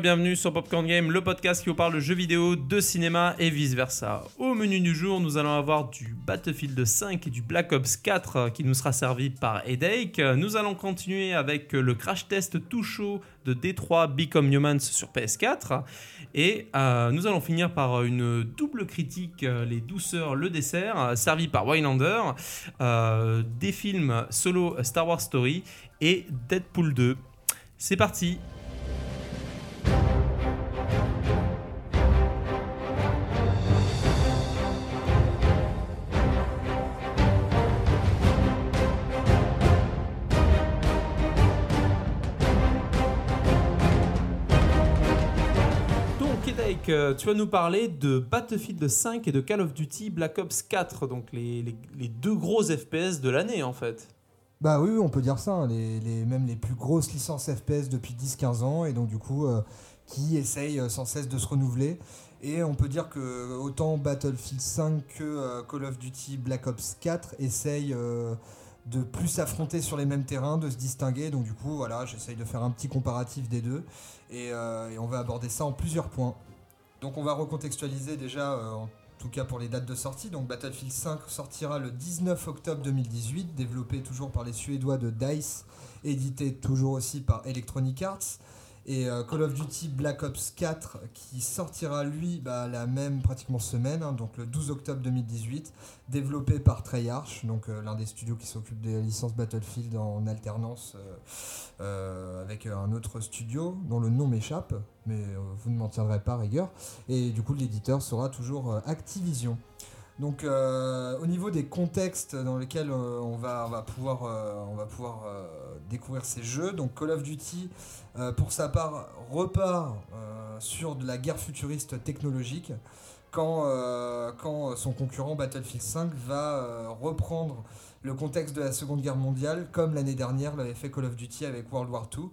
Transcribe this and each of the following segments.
Bienvenue sur Popcorn Game, le podcast qui vous parle de jeux vidéo, de cinéma et vice versa. Au menu du jour, nous allons avoir du Battlefield 5 et du Black Ops 4 qui nous sera servi par Headache. Nous allons continuer avec le crash test tout chaud de D3 Become Humans sur PS4. Et euh, nous allons finir par une double critique, euh, les douceurs, le dessert, euh, servi par Waylander, des films solo Star Wars Story et Deadpool 2. C'est parti, Euh, tu vas nous parler de Battlefield 5 et de Call of Duty Black Ops 4, donc les, deux gros FPS de l'année en fait. Bah oui, on peut dire ça, hein, les, même les plus grosses licences FPS depuis 10-15 ans, et donc du coup, euh, qui essayent euh, sans cesse de se renouveler. Et on peut dire que autant Battlefield 5 que Call of Duty Black Ops 4 essayent de plus s'affronter sur les mêmes terrains, de se distinguer. Donc du coup, voilà, j'essaye de faire un petit comparatif des deux, et on va aborder ça en plusieurs points. Donc on va recontextualiser déjà, euh, en tout cas pour les dates de sortie. Donc Battlefield 5 sortira le 19 octobre 2018, développé toujours par les Suédois de DICE, édité toujours aussi par Electronic Arts. Et euh, Call of Duty Black Ops 4 qui sortira lui bah, la même pratiquement semaine, hein, donc le 12 octobre 2018, développé par Treyarch, donc euh, l'un des studios qui s'occupe des licences Battlefield en alternance euh, avec un autre studio dont le nom m'échappe, mais vous ne m'en tiendrez pas rigueur. Et du coup, l'éditeur sera toujours Activision. Donc, euh, au niveau des contextes dans lesquels euh, on, va, pouvoir, euh, découvrir ces jeux, donc Call of Duty, pour sa part, repart sur de la guerre futuriste technologique quand, quand son concurrent Battlefield 5 va reprendre le contexte de la Seconde Guerre mondiale, comme l'année dernière l'avait fait Call of Duty avec World War II.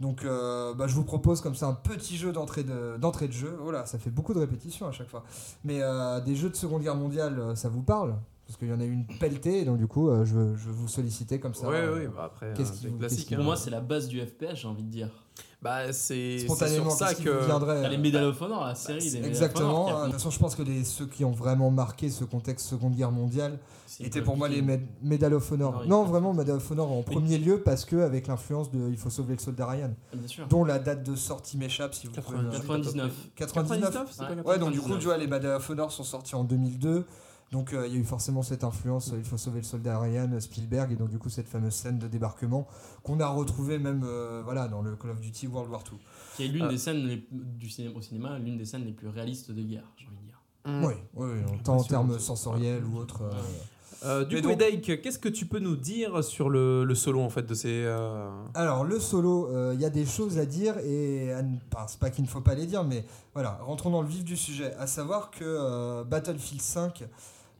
Donc euh, bah, je vous propose comme ça un petit jeu d'entrée de, d'entrée de jeu. Oh là, ça fait beaucoup de répétitions à chaque fois. Mais euh, des jeux de Seconde Guerre mondiale, euh, ça vous parle? Parce qu'il y en a eu une pelletée, et donc du coup, euh, je, veux, je veux vous solliciter comme ça. Oui, euh, oui, bah après, qu'est-ce qui c'est vous- classique. qu'est-ce qui- hein. Pour moi, c'est la base du FPS, j'ai envie de dire. Bah, c'est c'est Spontanément, sur ça que. viendrait T'as les euh, Medal of Honor, la série des Exactement. Honor, De toute façon, je pense que les, ceux qui ont vraiment marqué ce contexte Seconde Guerre mondiale étaient pour moi les Medal of Honor. Non, vraiment Medal of Honor en premier lieu parce que avec l'influence de Il faut sauver le soldat Ryan, Ah, dont la date de sortie m'échappe si vous pouvez me- 99. 99. c'est pas Ouais. Ouais, donc du coup, 99. tu vois, les Medal of Honor sont sortis en 2002. Donc euh, il y a eu forcément cette influence, euh, il faut sauver le soldat Ryan, Spielberg, et donc du coup cette fameuse scène de débarquement qu'on a retrouvée même euh, voilà, dans le Call of Duty World War II. Qui est l'une des scènes les- du cinéma, au cinéma, l'une des scènes les plus réalistes de guerre, j'ai envie de dire. Mm. Oui, oui, oui, tant en termes sensoriels ou autres. euh, Euh, du Mais coup, donc- qu'est-ce que tu peux nous dire sur le, le solo en fait de ces. euh, Alors, le solo, euh, il y a des choses à dire et enfin, c'est pas qu'il ne faut pas les dire, mais voilà, rentrons dans le vif du sujet. À savoir que euh, Battlefield 5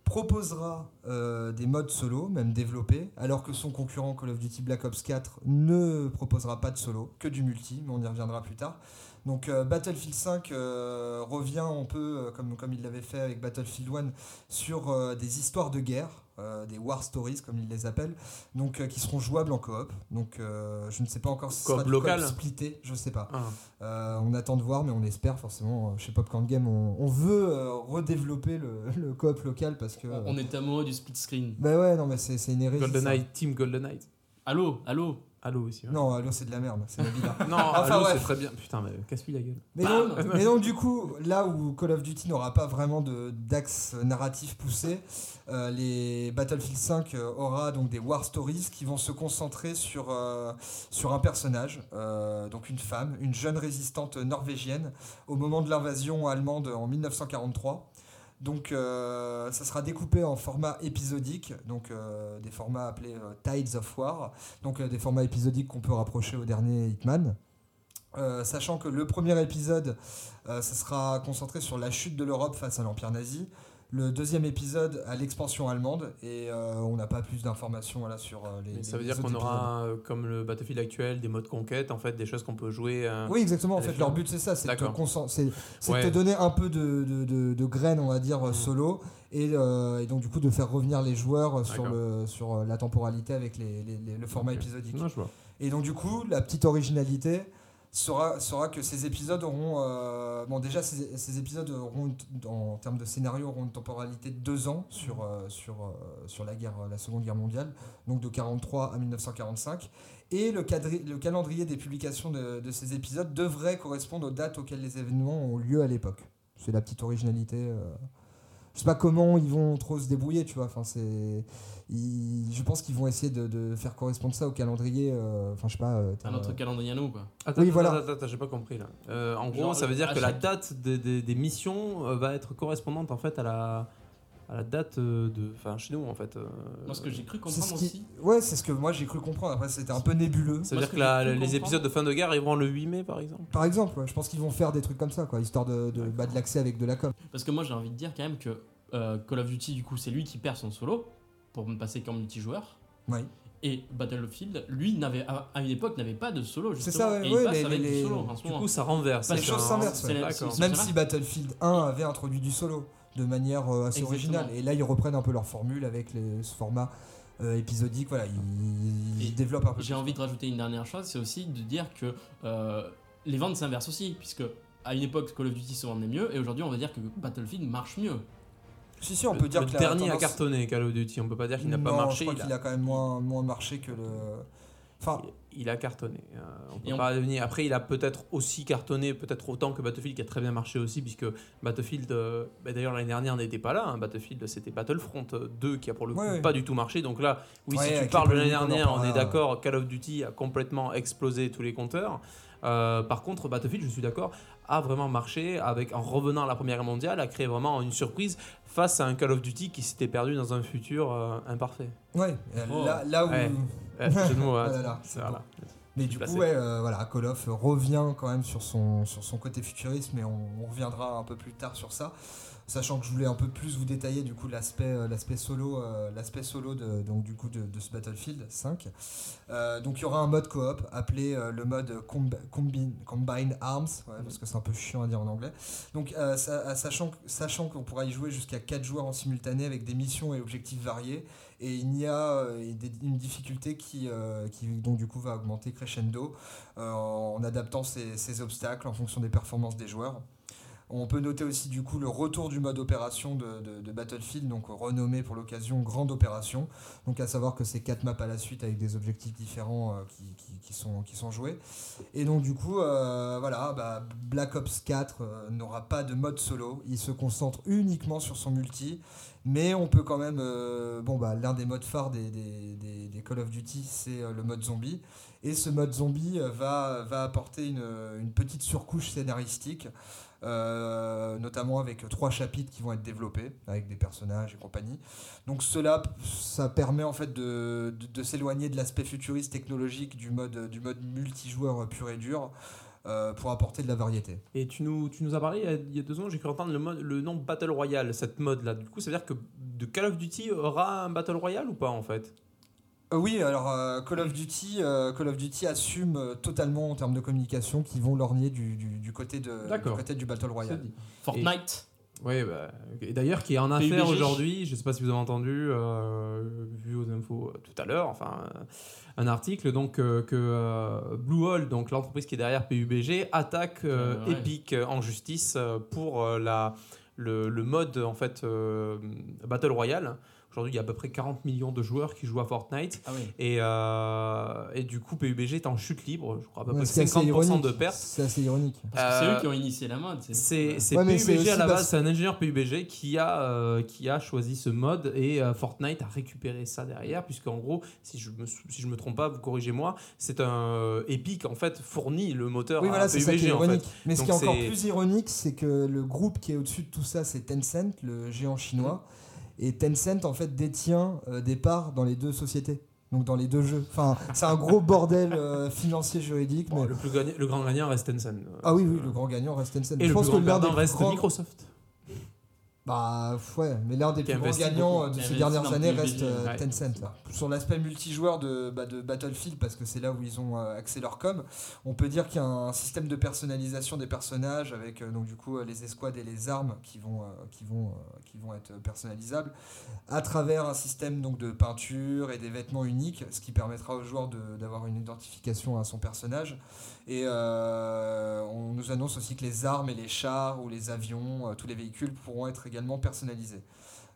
proposera euh, des modes solo, même développés, alors que son concurrent Call of Duty Black Ops 4 ne proposera pas de solo, que du multi, mais on y reviendra plus tard. Donc euh, Battlefield 5 euh, revient un peu, comme, comme il l'avait fait avec Battlefield 1, sur des histoires de guerre, euh, des war stories comme ils les appellent, donc euh, qui seront jouables en coop. Donc euh, je ne sais pas encore si ce Coop local coop splitté, je sais pas. ah. Euh, on attend de voir, mais on espère forcément. euh, chez Popcorn Game, on, on veut euh, redévelopper le, le coop local parce que. On est amoureux du split screen. Bah ouais, non, mais c'est c'est une hérésie. ça. GoldenEye, Team GoldenEye. Allô, allô? Allô aussi. ouais. Non, Allo, c'est de la merde, c'est Nabila. Non, Enfin, Halo, ouais. c'est très bien. Putain, mais casse-lui la gueule. Mais Bam mais donc, du coup, là où Call of Duty n'aura pas vraiment de- d'axe narratif poussé, euh, les Battlefield 5 euh, aura donc des war stories qui vont se concentrer sur, euh, sur un personnage, euh, donc une femme, une jeune résistante norvégienne, au moment de l'invasion allemande en 1943. Donc euh, ça sera découpé en format épisodique, donc euh, des formats appelés euh, Tides of War, donc des formats épisodiques qu'on peut rapprocher au dernier Hitman. Sachant que le premier épisode, ça sera concentré sur la chute de l'Europe face à l'Empire nazi. Le deuxième épisode à l'expansion allemande et euh, on n'a pas plus d'informations voilà, sur euh, les. Mais ça les veut dire qu'on aura, euh, comme le Battlefield actuel, des modes conquête, en fait, des choses qu'on peut jouer. euh. Oui, exactement. En fait, leur le- but c'est ça, c'est de, te, c'est- Ouais. donner un peu de, de, de- de graines, on va dire, euh, Mhm. solo, et, et donc du coup de faire revenir les joueurs sur, le, sur la temporalité avec les, le format épisodique. Non, je vois. Et donc du coup, la petite originalité, sera, sera que ces épisodes auront. euh, bon, déjà, ces, ces épisodes auront, une en termes de scénario, auront une temporalité de deux ans sur, euh, sur, euh, sur la, guerre, la Seconde Guerre mondiale, donc de 43 à 1945. Et le, cadri- le calendrier des publications de, de ces épisodes devrait correspondre aux dates auxquelles les événements ont lieu à l'époque. C'est la petite originalité. Je sais pas comment ils vont trop se débrouiller, tu vois. Enfin, c'est. ils- Je pense qu'ils vont essayer de, de faire correspondre ça au calendrier. euh, Enfin, je sais pas. euh, Un autre calendrier à nous, quoi. Attends, Oui, voilà. attends, attends, j'ai pas compris là. Euh, en gros, ça veut dire que la date des, des- des missions euh, va être correspondante en fait à la, à la date euh, de. Enfin, chez nous en fait. euh, Moi, ce que j'ai cru comprendre ce aussi. Ouais, c'est ce que moi j'ai cru comprendre. Après, c'était un peu nébuleux. Ça veut dire que la- les comprendre- épisodes de fin de guerre arriveront le 8 mai par exemple Par exemple, ouais, je pense qu'ils vont faire des trucs comme ça, quoi, histoire de, de, bah, de l'accès avec de la com. Parce que moi, j'ai envie de dire quand même que euh, Call of Duty, du coup, c'est lui qui perd son solo pour me passer qu'en multijoueur. Ouais. Et Battlefield, lui, n'avait à une époque, n'avait pas de solo. C'est ça, ouais, et ouais, il passe les- avec les- du solo en ce Du coup, ça renverse. Parce Les choses s'inversent, Même si. Battlefield 1 avait introduit du solo de manière euh, assez Exactement. originale. Et là, ils reprennent un peu leur formule avec les, ce format euh, épisodique. Voilà, ils, développent un peu. J'ai envie de rajouter une dernière chose, c'est aussi de dire que euh, les ventes s'inversent aussi, puisque à une époque Call of Duty se vendait mieux, et aujourd'hui on va dire que Battlefield marche mieux. Si, si, on Le- peut dire le que la dernier a tendance- cartonné Call of Duty. On peut pas dire qu'il n'a pas marché. Je crois a- qu'il a quand même moins, moins marché que le. Enfin, il a cartonné. Euh, on peut Et on- pas devenir- Après, il a peut-être aussi cartonné, peut-être autant que Battlefield, qui a très bien marché aussi, puisque Battlefield, euh, bah, d'ailleurs l'année dernière n'était pas là. hein. Battlefield, c'était Battlefront 2 qui a pour le coup Ouais, ouais. pas du tout marché. Donc là, oui, Ouais, si tu parles de l'année polémiques, on dernière, on est d'accord. Call of Duty a complètement explosé tous les compteurs. Euh, par contre, Battlefield, je suis d'accord, a vraiment marché avec en revenant à la Première Guerre mondiale, a créé vraiment une surprise face à un Call of Duty qui s'était perdu dans un futur euh, imparfait. ouais, euh, Oh. là, là où. Ouais. Euh, mots, hein, Ah là là, voilà. Mais du placé. coup, ouais, euh, voilà, Call of revient quand même sur son, sur son côté futuriste, mais on, on reviendra un peu plus tard sur ça. Sachant que je voulais un peu plus vous détailler du coup l'aspect euh, solo euh, l'aspect solo de, donc du coup de, ce Battlefield 5. Euh, donc il y aura un mode coop appelé le mode comb- combine, Arms, parce que c'est un peu chiant à dire en anglais. Donc sachant, sachant qu'on pourra y jouer jusqu'à 4 joueurs en simultané avec des missions et objectifs variés, et il y a une difficulté qui, qui donc du coup va augmenter crescendo en adaptant ces obstacles en fonction des performances des joueurs. On peut noter aussi du coup le retour du mode opération de, Battlefield, donc renommé pour l'occasion Grande Opération. Donc à savoir que c'est quatre maps à la suite avec des objectifs différents euh, qui, sont, joués. Et donc du coup, euh, voilà, bah, Black Ops 4 euh, n'aura pas de mode solo. Il se concentre uniquement sur son multi. Mais on peut quand même... bon, bah, l'un des modes phares des, Call of Duty, c'est le mode zombie. Et ce mode zombie va, apporter une petite surcouche scénaristique, euh, notamment avec trois chapitres qui vont être développés, avec des personnages et compagnie. Donc cela, ça permet en fait de, de- s'éloigner de l'aspect futuriste technologique du mode, du mode multijoueur pur et dur. euh, pour apporter de la variété. Et tu nous, tu nous as parlé il y a, il y a deux ans, j'ai cru entendre le, mode, le nom Battle Royale, cette mode-là. Du coup, ça veut dire que de Call of Duty aura un Battle Royale ou pas en fait? Euh, oui, alors euh, Call of Duty, euh, Call of Duty assume euh, totalement en termes de communication qu'ils vont lorgner du, du, du côté de du côté du Battle Royale. Fortnite, Oui, bah, et d'ailleurs qui est en affaire aujourd'hui, je ne sais pas si vous avez entendu, euh, vu aux infos euh, tout à l'heure, enfin euh, un article donc euh, que euh, Bluehole, donc l'entreprise qui est derrière PUBG, attaque ouais. Epic en justice euh, pour euh, la, le, le mode en fait euh, Battle Royale. Aujourd'hui, il y a à peu près 40 millions de joueurs qui jouent à Fortnite. ah oui. Et, euh, et du coup, PUBG est en chute libre, je crois à peu Ouais, près c'est assez 50% de ironique. pertes. C'est assez ironique. Parce que c'est Euh, eux qui ont initié la mode. C'est c'est Ouais, mais c'est PUBG à la parce- base, c'est un ingénieur PUBG qui a, euh, qui a choisi ce mode et euh, Fortnite a récupéré ça derrière, puisqu'en gros, si je me, si je me trompe pas, vous corrigez-moi, c'est un Epic en fait fournit le moteur Oui, à voilà, c'est ça qui PUBG est en fait. Mais ce Donc qui est encore c'est- plus ironique, c'est que le groupe qui est au-dessus de tout ça, c'est Tencent, le géant chinois. Et Tencent, en fait, détient euh, des parts dans les deux sociétés. Donc dans les deux jeux. Enfin, c'est un gros bordel euh, financier juridique. Bon, mais... le, plus le grand gagnant reste Tencent. Ah oui, oui, le grand gagnant reste Tencent. Et Je le pense plus que grand des perdant reste Microsoft. Bah ouais, mais l'un des plus grands gagnants beaucoup. euh, de ces dernières années reste euh, ouais. Tencent. là. Sur l'aspect multijoueur de, bah, de Battlefield, parce que c'est là où ils ont euh, axé leur com, on peut dire qu'il y a un système de personnalisation des personnages avec euh, donc du coup les escouades et les armes qui vont, euh, qui vont, euh, qui vont être personnalisables à travers un système donc de peinture et des vêtements uniques, ce qui permettra aux joueurs de- d'avoir une identification à son personnage. Et euh, on nous annonce aussi que les armes et les chars ou les avions, euh, tous les véhicules pourront être également personnalisés.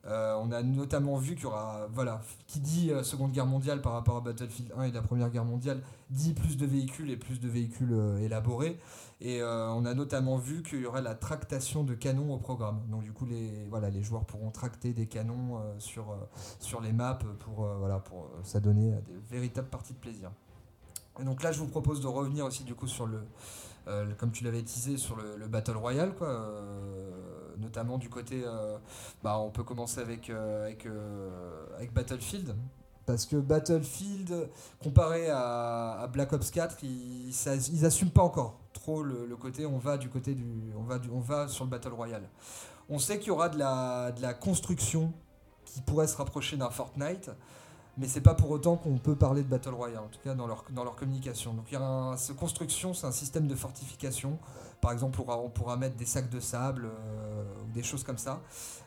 Euh, on a notamment vu qu'il y aura, voilà, qui dit Seconde Guerre mondiale par rapport à Battlefield 1 et la Première Guerre mondiale, dit plus de véhicules et plus de véhicules élaborés. Et on a notamment vu qu'il y aurait la tractation de canons au programme. Donc du coup, les, voilà, les joueurs pourront tracter des canons sur, sur les maps pour, voilà, pour s'adonner à des véritables parties de plaisir. Et donc là, je vous propose de revenir aussi du coup sur le, euh, comme tu l'avais teasé, sur le, le Battle Royale, quoi, euh, notamment du côté, euh, bah, on peut commencer avec, avec, Battlefield. Parce que Battlefield, comparé à, à Black Ops 4, ils, ils assument pas encore trop le, le côté on va du côté du on va du- on va sur le Battle Royale. On sait qu'il y aura de la, de la construction qui pourrait se rapprocher d'un Fortnite, mais c'est pas pour autant qu'on peut parler de Battle Royale, en tout cas dans leur, dans leur communication. Donc il y a construction, c'est un système de fortification. Par exemple, on pourra, mettre des sacs de sable euh, ou des choses comme ça.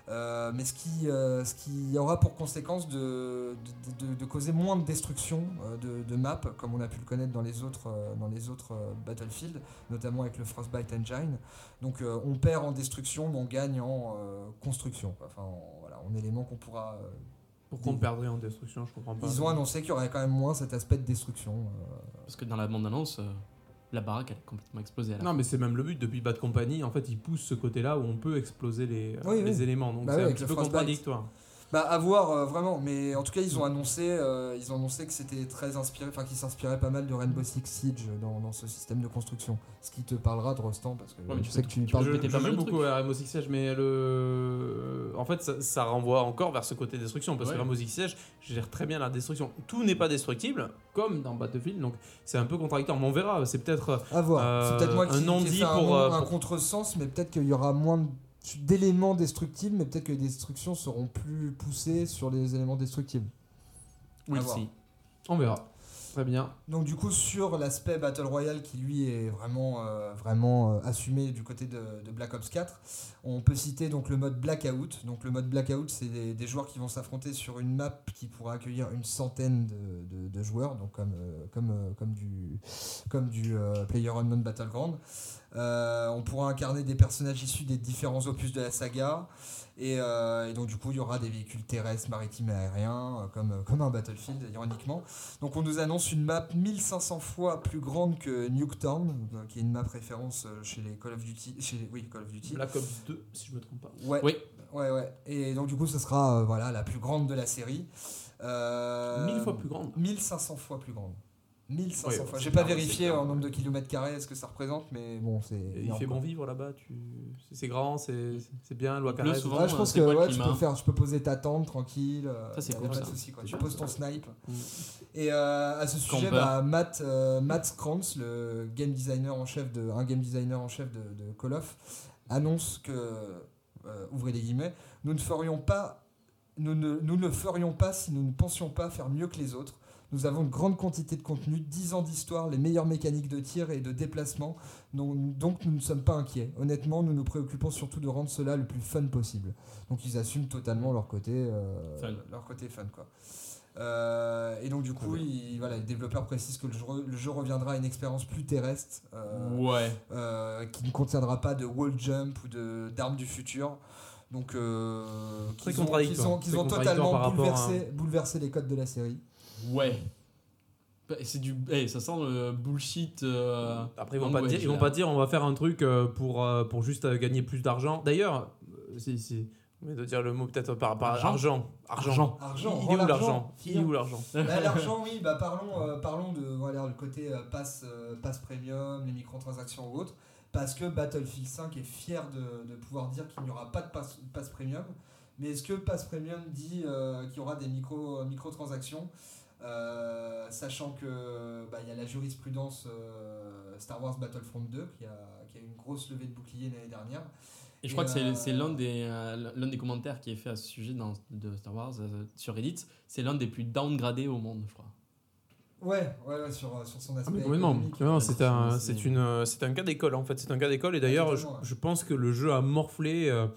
Euh, mais ce qui, euh, ce qui aura pour conséquence de, de, causer moins de destruction de, de maps, comme on a pu le connaître dans les autres, dans les autres Battlefield, notamment avec le Frostbite Engine. Donc on perd en destruction, mais on gagne en construction. Enfin, en, voilà, en éléments qu'on pourra. Pourquoi on perdrait en destruction Je comprends pas. ils ont annoncé qu'il y aurait quand même moins cet aspect de destruction. euh. Parce que dans la bande-annonce, euh, la baraque elle a complètement explosé. à la Non, mais c'est même le but. Depuis Bad Company, en fait, ils poussent ce côté-là où on peut exploser les, euh, Oui, les oui. éléments. Donc Bah c'est oui, un avec petit le peu Frostbite. contradictoire. Bah à voir euh, vraiment, mais en tout cas ils ont annoncé, euh, ils ont annoncé que c'était très inspiré, enfin qu'ils s'inspiraient pas mal de Rainbow Six Siege dans, dans ce système de construction. Ce qui te parlera de Rostand parce que Ouais, mais je tu sais que tu lui parles. Je, je pas mal beaucoup à Rainbow Six Siege, mais le... en fait, ça, ça renvoie encore vers ce côté destruction. Parce Ouais. que Rainbow Six Siege gère très bien la destruction. Tout n'est pas destructible, comme dans Battlefield. Donc c'est un peu contradictoire. Mais on verra. C'est peut-être. Euh, qui, un non-dit un, pour, euh, un pour- contresens, mais peut-être qu'il y aura moins de- d'éléments destructibles, mais peut-être que les destructions seront plus poussées sur les éléments destructibles. À voir. see. On verra. Très bien. Donc du coup sur l'aspect Battle Royale qui lui est vraiment, euh, vraiment euh, assumé du côté de, de Black Ops 4, on peut citer donc le mode Blackout. Donc le mode Blackout c'est des, des joueurs qui vont s'affronter sur une map qui pourra accueillir une centaine de, de- de joueurs, donc comme, euh, comme, euh, comme du, comme du euh, PlayerUnknown Battleground. Euh, on pourra incarner des personnages issus des différents opus de la saga. Et, euh, et donc du coup il y aura des véhicules terrestres, maritimes et aériens, euh, comme, comme un Battlefield ironiquement. Donc on nous annonce une map 1500 fois plus grande que Nuketown, qui est une map référence chez les Call of Duty. Chez les- oui, Call of Duty. Black Ops 2, si je me trompe pas. Ouais, Oui. ouais, ouais. Et donc du coup ce sera euh, voilà, la plus grande de la série. Euh, Mille fois plus grande. 1500 fois plus grande. 1500 Ouais, fois. J'ai pas vérifié en nombre de kilomètres carrés ce que ça représente, mais bon, c'est. Il fait bon vivre là-bas. Tu... c'est- grand, c'est c'est bien, loi carrée. souvent. Ouais, je pense c'est que ouais, tu peux faire, tu peux poser ta tente tranquille. euh, Ça, c'est cool, pas de ça. souci, quoi. C'est Tu poses ton snipe. Mm. Et euh, à ce sujet, bah, Matt, euh, Matt Krantz, le game designer en chef de, un game designer en chef de, de Call of, annonce que, euh, ouvrez les guillemets, nous ne ferions pas, nous ne, nous ne le ferions pas si nous ne pensions pas faire mieux que les autres. Nous avons une grande quantité de contenu, 10 ans d'histoire, les meilleures mécaniques de tir et de déplacement, donc, donc nous ne sommes pas inquiets. Honnêtement, nous nous préoccupons surtout de rendre cela le plus fun possible. Donc ils assument totalement leur côté, euh, Fun. leur côté fun quoi. Euh, et donc du coup, il- voilà, les développeurs précisent que le jeu, le jeu reviendra à une expérience plus terrestre, euh, Ouais. euh, qui ne contiendra pas de wall jump ou de d'armes du futur. Donc, qu'ils ont, qu'ils ont- totalement à- bouleversé, bouleversé les codes de la série. Ouais. Bah, C'est du. eh, ça sent le bullshit. euh, Après, ils vont, pas dire, ils vont pas dire on va faire un truc euh, pour, euh, pour juste gagner plus d'argent. D'ailleurs, si, si, mais de dire le mot peut-être par, par Argent. argent. Argent. Argent, Il est où l'argent? l'argent Il est où l'argent? Bah, L'argent, oui, bah, parlons, euh, parlons de voilà, le côté euh, pass, euh, pass premium, les microtransactions ou autres, parce que Battlefield 5 est fier de, de pouvoir dire qu'il n'y aura pas de pass, pass premium. Mais est-ce que pass premium dit euh, qu'il y aura des micro, microtransactions? Euh, sachant que bah, il y a la jurisprudence euh, Star Wars Battlefront 2 qui a, qui a eu une grosse levée de bouclier l'année dernière Et je Et, crois que c'est euh, c'est l'un des, euh, l'un des commentaires qui est fait à ce sujet dans, de Star Wars euh, sur Reddit. C'est l'un des plus downgradés au monde, je crois. Ouais, ouais, ouais, sur, sur son aspect. Ah, mais complètement. c'est un, c'est- c'est une, c'est un cas d'école en fait. C'est un cas d'école et d'ailleurs, je, totalement, ouais. je pense que le jeu a morflé euh,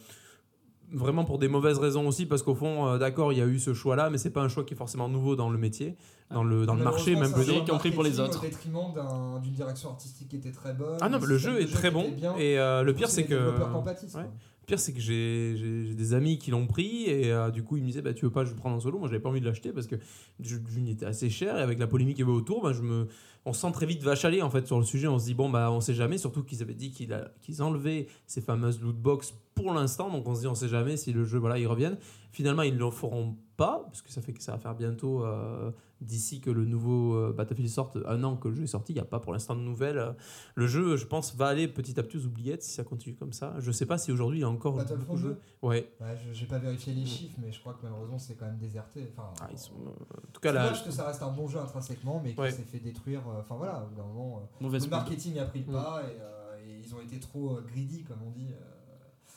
vraiment pour des mauvaises raisons aussi parce qu'au fond, euh, d'accord, il y a eu ce choix-là, mais c'est pas un choix qui est forcément nouveau dans le métier, dans le, dans le marché même Malheureusement, plutôt. c'est un Qui ont pris pour les autres. Au détriment d'un- d'une direction artistique qui était très bonne. Ah non, mais le jeu est très bon et euh, le pire c'est que ouais. Pire, c'est que j'ai des amis qui l'ont pris et euh, du coup, ils me disaient bah, Tu veux pas, je le prendre en solo. Moi, j'avais pas envie de l'acheter parce que jeu était assez cher et avec la polémique qu'il y avait autour, bah, je me, on se sent très vite vache en fait sur le sujet. On se dit Bon, bah, on sait jamais. Surtout qu'ils avaient dit qu'ils qu'ils enlevaient ces fameuses loot box pour l'instant. Donc, on se dit On sait jamais si le jeu, voilà, ils reviennent. Finalement, ils ne le feront pas parce que ça fait que ça va faire bientôt. euh, D'ici que le nouveau euh, Battlefield sorte, un an que le jeu est sorti, il n'y a pas pour l'instant de nouvelles. Le jeu, je pense, va aller petit à petit aux oubliettes si ça continue comme ça. Je sais pas si aujourd'hui il y a encore beaucoup de 2 jeux. Ouais, Ouais, je j'ai pas vérifié les chiffres, mais je crois que malheureusement c'est quand même déserté. Enfin, Ah, ils sont, euh, en tout c'est cas là, dommage que ça reste un bon jeu intrinsèquement, mais qui Ouais. s'est fait détruire. Enfin voilà, au bout d'un moment, Mauvaise le marketing a pris le Mm. pas et, euh, et ils ont été trop greedy, comme on dit.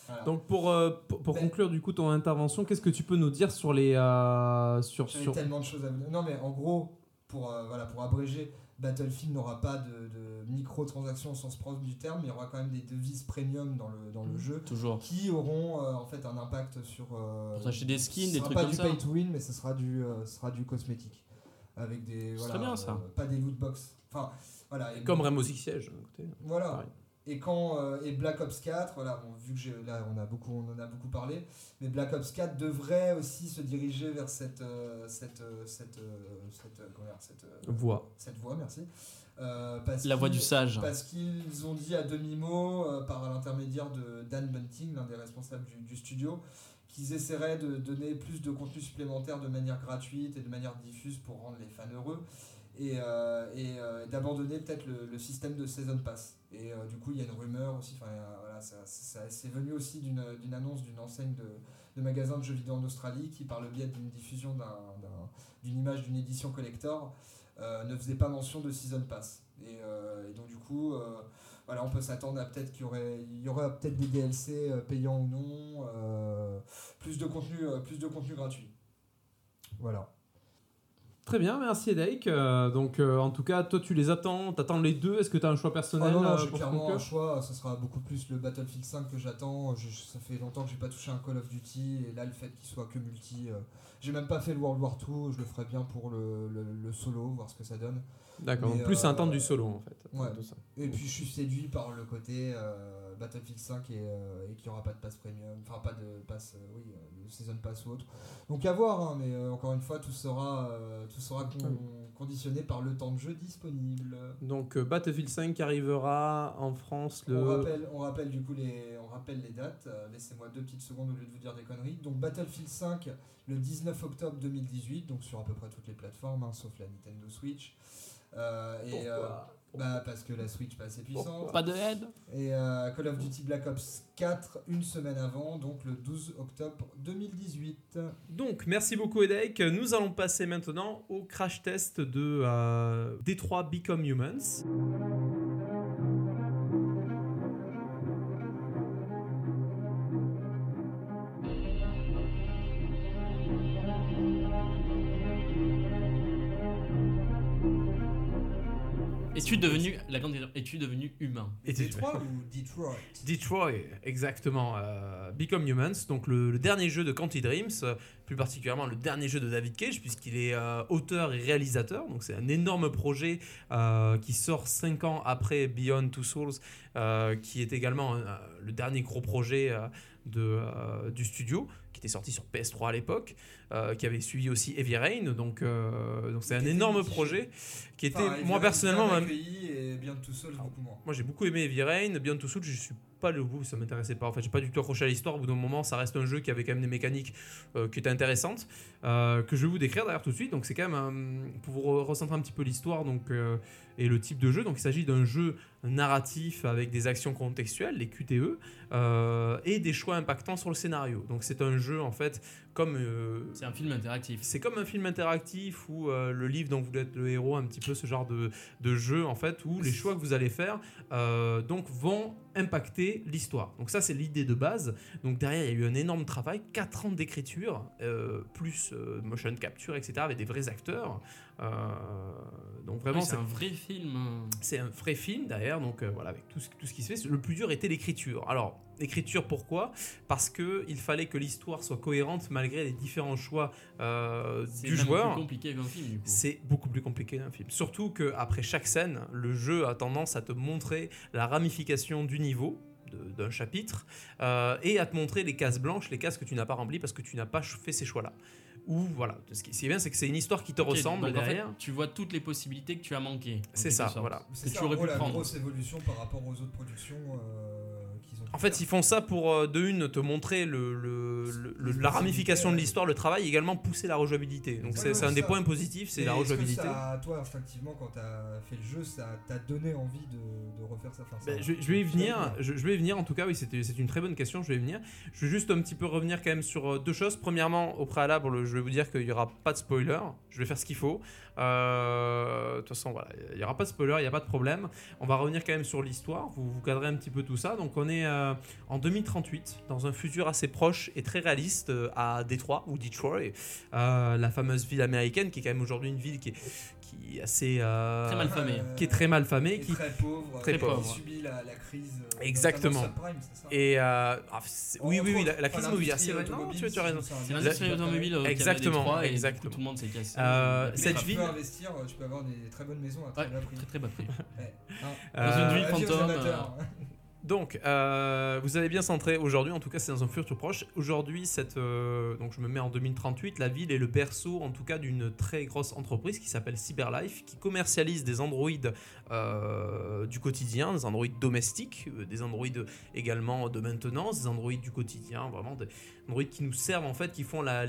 Voilà. donc pour, euh, pour, pour Ben- conclure du coup ton intervention, qu'est-ce que tu peux nous dire sur les euh, sur, sur... tellement de choses à vous dire. Non, mais en gros, pour, euh, voilà, pour abréger, Battlefield n'aura pas de, de microtransactions au sens propre du terme, mais il y aura quand même des devises premium dans le, dans le Mm. jeu Toujours. qui auront euh, en fait un impact sur. euh, Pour s'acheter des skins, des trucs pas comme du ça. pay to win, mais ce sera du, euh, ce sera du cosmétique. Avec des. C'est Voilà, très bien, ça. euh, pas des loot box. Enfin, voilà. et Comme Rainbow Six Siege. Voilà. pareil. Et quand euh, et Black Ops 4, voilà, bon, vu que j'ai là on a beaucoup on en a beaucoup parlé, mais Black Ops 4 devrait aussi se diriger vers cette euh, cette euh, cette euh, cette, euh, comment dire, cette, euh, Voix. cette voie, merci. Euh, parce La voix du sage. Parce qu'ils ont dit à demi-mot, euh, par l'intermédiaire de Dan Bunting, l'un des responsables du, du studio, qu'ils essaieraient de donner plus de contenu supplémentaire de manière gratuite et de manière diffuse pour rendre les fans heureux. Et, euh, et euh, d'abandonner peut-être le, le système de Season Pass. Et euh, du coup, il y a une rumeur aussi, enfin voilà, ça, c'est venu aussi d'une d'une annonce d'une enseigne de, de magasins de jeux vidéo en Australie qui, par le biais d'une diffusion d'un- d'un- d'une image d'une édition collector, euh, ne faisait pas mention de Season Pass. Et, euh, donc du coup, voilà, on peut s'attendre à peut-être qu'il y aurait, il y peut-être des DLC payants ou non, plus de contenu, plus de contenu gratuit. Voilà. Très bien, merci Edake. Euh, donc euh, en tout cas, toi tu les attends, t'attends les deux. Est-ce que tu as un choix personnel Ah non, non, euh, j'ai clairement un choix. Ce sera beaucoup plus le Battlefield 5 que j'attends. Ça fait longtemps que j'ai pas touché un Call of Duty et là le fait qu'il soit que multi, euh, j'ai même pas fait le World War 2. Je le ferai bien pour le, le- le solo, voir ce que ça donne. D'accord, donc plus euh, un temps du solo en fait. ouais. tout ça. Et puis je suis séduit par le côté euh, Battlefield 5 et, euh, et qu'il n'y aura pas de pass premium, enfin pas de pass, euh, oui, euh, de season pass ou autre. Donc à voir, hein, mais encore une fois, tout sera, tout sera con- conditionné par le temps de jeu disponible. Donc Battlefield 5 qui arrivera en France le. On, rappelle, on rappelle du coup les, on rappelle les dates. Laissez-moi deux petites secondes au lieu de vous dire des conneries. Donc Battlefield 5 le 19 octobre 2018, donc sur à peu près toutes les plateformes, hein, sauf la Nintendo Switch. Euh, et, euh, bah, parce que la Switch pas assez puissante. Pas de head Et euh, Call of Duty Black Ops 4 une semaine avant, donc le 12 octobre 2018. Donc, merci beaucoup Edek. Nous allons passer maintenant au crash test de euh, Detroit Become Humans. Es-tu devenu, la grande es-tu devenu humain Et Détroit ou Detroit? Detroit, exactement. euh, Become Humans, donc le, le dernier jeu de Quantic Dreams, euh, plus particulièrement le dernier jeu de David Cage, puisqu'il est euh, auteur et réalisateur. Donc c'est un énorme projet euh, qui sort 5 ans après Beyond Two Souls, euh, qui est également euh, le dernier gros projet euh, de, euh, du studio, qui était sorti sur PS3 à l'époque, euh, qui avait suivi aussi Heavy Rain. Donc euh, donc c'est un énorme projet qui était, Enfin, moi personnellement, beaucoup moins. moi j'ai beaucoup aimé Heavy Rain, Beyond Two Souls, je suis pas le bout, ça m'intéressait pas. En fait, j'ai pas du tout accroché à l'histoire. Au bout d'un moment, ça reste un jeu qui avait quand même des mécaniques euh, qui étaient intéressantes, euh, que je vais vous décrire d'ailleurs tout de suite. Donc c'est quand même un- pour vous re- recentrer un petit peu l'histoire donc euh, et le type de jeu. Donc il s'agit d'un jeu narratif avec des actions contextuelles, les QTE, euh, et des choix impactants sur le scénario. Donc c'est un jeu en fait comme euh, C'est un film interactif. c'est comme un film interactif ou euh, le livre dont vous êtes le héros, un petit peu ce genre de, de jeu en fait, où les choix que vous allez faire donc vont impacter l'histoire. Donc ça c'est l'idée de base. Donc derrière il y a eu un énorme travail, 4 ans d'écriture, plus motion capture, etc. avec des vrais acteurs. Euh, donc vraiment Oui, c'est c'est un vrai film. c'est un vrai film derrière, donc euh, voilà, avec tout ce, tout ce qui se fait. Le plus dur était l'écriture. Alors, l'écriture pourquoi? Parce que il fallait que l'histoire soit cohérente malgré les différents choix euh, C'est du joueur. plus compliqué qu'un film. C'est beaucoup plus compliqué d'un film. Surtout qu'après chaque scène, le jeu a tendance à te montrer la ramification du niveau d'un chapitre euh, et à te montrer les cases blanches, les cases que tu n'as pas remplies parce que tu n'as pas fait ces choix-là. Ou voilà, ce qui ce qui est bien, c'est que c'est une histoire qui te ressemble donc en fait, derrière. tu vois toutes les possibilités que tu as manquées. C'est ça, sorte. voilà. C'est tu aurais en pu la prendre. grosse évolution par rapport aux autres productions euh, qu'ils ont En fait, faire. ils font ça pour, euh, de une, te montrer le, le- le- le- la ramification de l'histoire, le travail, et également pousser la rejouabilité. Donc, Ouais, c'est un des points positifs, c'est la est-ce que rejouabilité. ça, toi, instinctivement, quand t'as fait le jeu, ça t'a donné envie de, de refaire ça, enfin, ça Ben, je, je vais y venir, je, je vais y venir en tout cas, oui, c'était- c'est une très bonne question, je vais y venir. Je vais juste un petit peu revenir quand même sur euh, deux choses. Premièrement, au préalable, je vais vous dire qu'il n'y aura pas de spoiler, je vais faire ce qu'il faut. Euh, De toute façon, voilà, il n'y aura pas de spoiler, il n'y a pas de problème. On va revenir quand même sur l'histoire, vous, vous cadrez un petit peu tout ça. Donc on est euh, en 2038, dans un futur assez proche et très réaliste euh, à Détroit ou Detroit, la fameuse ville américaine qui est quand même aujourd'hui une ville qui est, qui est assez... euh, Très mal famée. Euh, Qui est très mal qui qui très pauvre, très qui pauvre. subit la, la crise. euh, Exactement. ça Et euh, ah, oui, oui, oui, la, crise immobilière, c'est vrai. Non, automobile, tu, tu as raison. C'est l'industrie automobile euh, qui avait Exactement, exactement. tout le monde s'est cassé. Euh, cette tu ville- peux investir, tu peux avoir des très bonnes maisons à très Ouais, bas prix. très très bas prix. Ouais. Dans une ville fantôme. Donc, euh, vous avez bien centré aujourd'hui, en tout cas c'est dans un futur proche. Aujourd'hui, euh, donc je me mets en 2038, la ville est le berceau en tout cas d'une très grosse entreprise qui s'appelle Cyberlife, qui commercialise des androïdes euh, du quotidien, des androïdes domestiques, des androïdes également de maintenance, des androïdes du quotidien, vraiment des androïdes qui nous servent en fait, qui font la,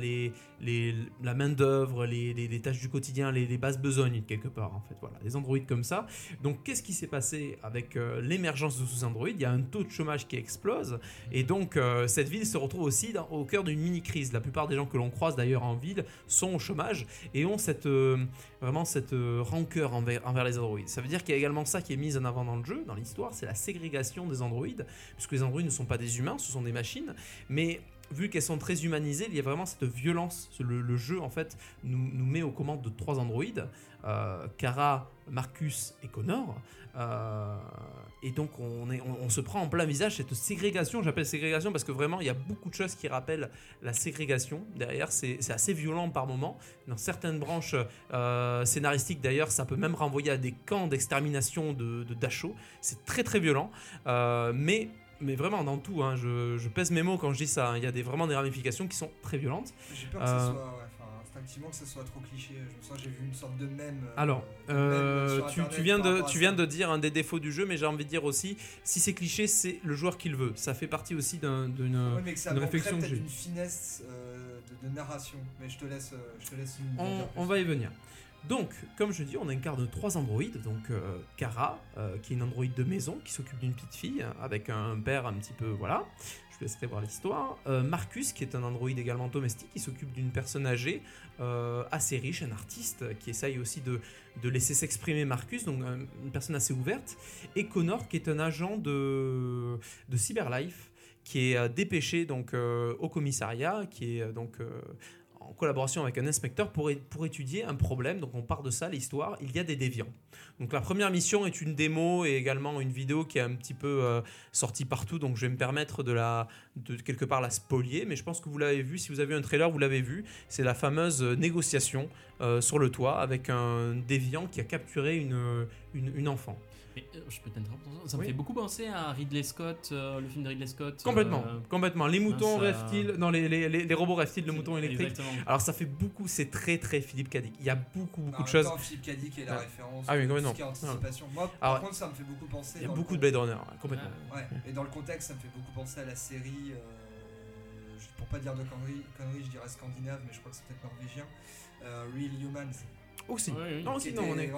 main d'œuvre, les, tâches du quotidien, les, bases besognes quelque part en fait. Voilà, des androïdes comme ça. Donc, qu'est-ce qui s'est passé avec euh, l'émergence de ces androïdes? Il y a un taux de chômage qui explose, et donc euh, cette ville se retrouve aussi au cœur d'une mini-crise. La plupart des gens que l'on croise d'ailleurs en ville sont au chômage et ont cette, euh, vraiment cette rancœur envers, envers les androïdes. Ça veut dire qu'il y a également ça qui est mis en avant dans le jeu, dans l'histoire, c'est la ségrégation des androïdes, puisque les androïdes ne sont pas des humains, ce sont des machines, mais vu qu'elles sont très humanisées, il y a vraiment cette violence. Le, jeu, en fait, nous, met aux commandes de trois androïdes, euh, Kara, Marcus et Connor. Euh, et donc, on, se prend en plein visage cette ségrégation. J'appelle ségrégation parce que vraiment, il y a beaucoup de choses qui rappellent la ségrégation derrière. C'est assez violent par moments. Dans certaines branches euh, scénaristiques, d'ailleurs, ça peut même renvoyer à des camps d'extermination de, de. C'est très, très violent. Euh, mais mais vraiment dans tout, hein, je, je pèse mes mots quand je dis ça. hein. Il y a des, vraiment des ramifications qui sont très violentes. J'ai peur que Euh, ça soit, ouais, instinctivement que soit trop cliché. Je j'ai vu une sorte de même. Alors, euh, tu, tu viens de, tu viens de dire un des défauts du jeu, mais j'ai envie de dire aussi, si c'est cliché, c'est le joueur qui le veut. Ça fait partie aussi d'un- d'une. Ouais, une manquerait réflexion que j'ai. d'une finesse euh, de, de narration. Mais je te laisse, euh, je te laisse On, on va y venir. Donc, comme je dis, on incarne trois androïdes. Donc, euh, Kara, euh, qui est une androïde de maison, qui s'occupe d'une petite fille, avec un père un petit peu. Voilà. Je vous laisserai voir l'histoire. Euh, Marcus, qui est un androïde également domestique, qui s'occupe d'une personne âgée, euh, assez riche, un artiste, qui essaye aussi de, laisser s'exprimer Marcus, donc une personne assez ouverte. Et Connor, qui est un agent de, Cyberlife, qui est dépêché donc, au commissariat, qui est donc. En collaboration avec un inspecteur pour, pour étudier un problème. Donc on part de ça, l'histoire. Il y a des déviants. Donc la première mission est une démo et également une vidéo qui est un petit peu euh, sortie partout. Donc je vais me permettre de la, de quelque part la spolier. Mais je pense que vous l'avez vu. Si vous avez vu un trailer, vous l'avez vu. C'est la fameuse négociation euh, sur le toit avec un déviant qui a capturé une, une enfant. Mais, euh, je peux t'interrompre Ça me fait beaucoup penser à Ridley Scott, euh, le film de Ridley Scott. Complètement, euh, complètement. Les moutons ça- rêvent-ils Non, les, les, les, les robots rêvent-ils de moutons électriques Exactement. Alors ça fait beaucoup, c'est très très Philippe Cadic. Il y a beaucoup beaucoup de choses. temps, Philippe Cadic est la Ouais. référence. Ah oui, complètement. ce qui est anticipation. Moi, Alors, par contre, ça me fait beaucoup penser. Il y a beaucoup le de Blade Runner, complètement. Ouais. Ouais, et dans le contexte, ça me fait beaucoup penser à la série. euh, pour pas dire de conneries, conneries, je dirais scandinave, mais je crois que c'est peut-être norvégien. euh, Real Humans. Aussi. Oui. Non, aussi, non, on est.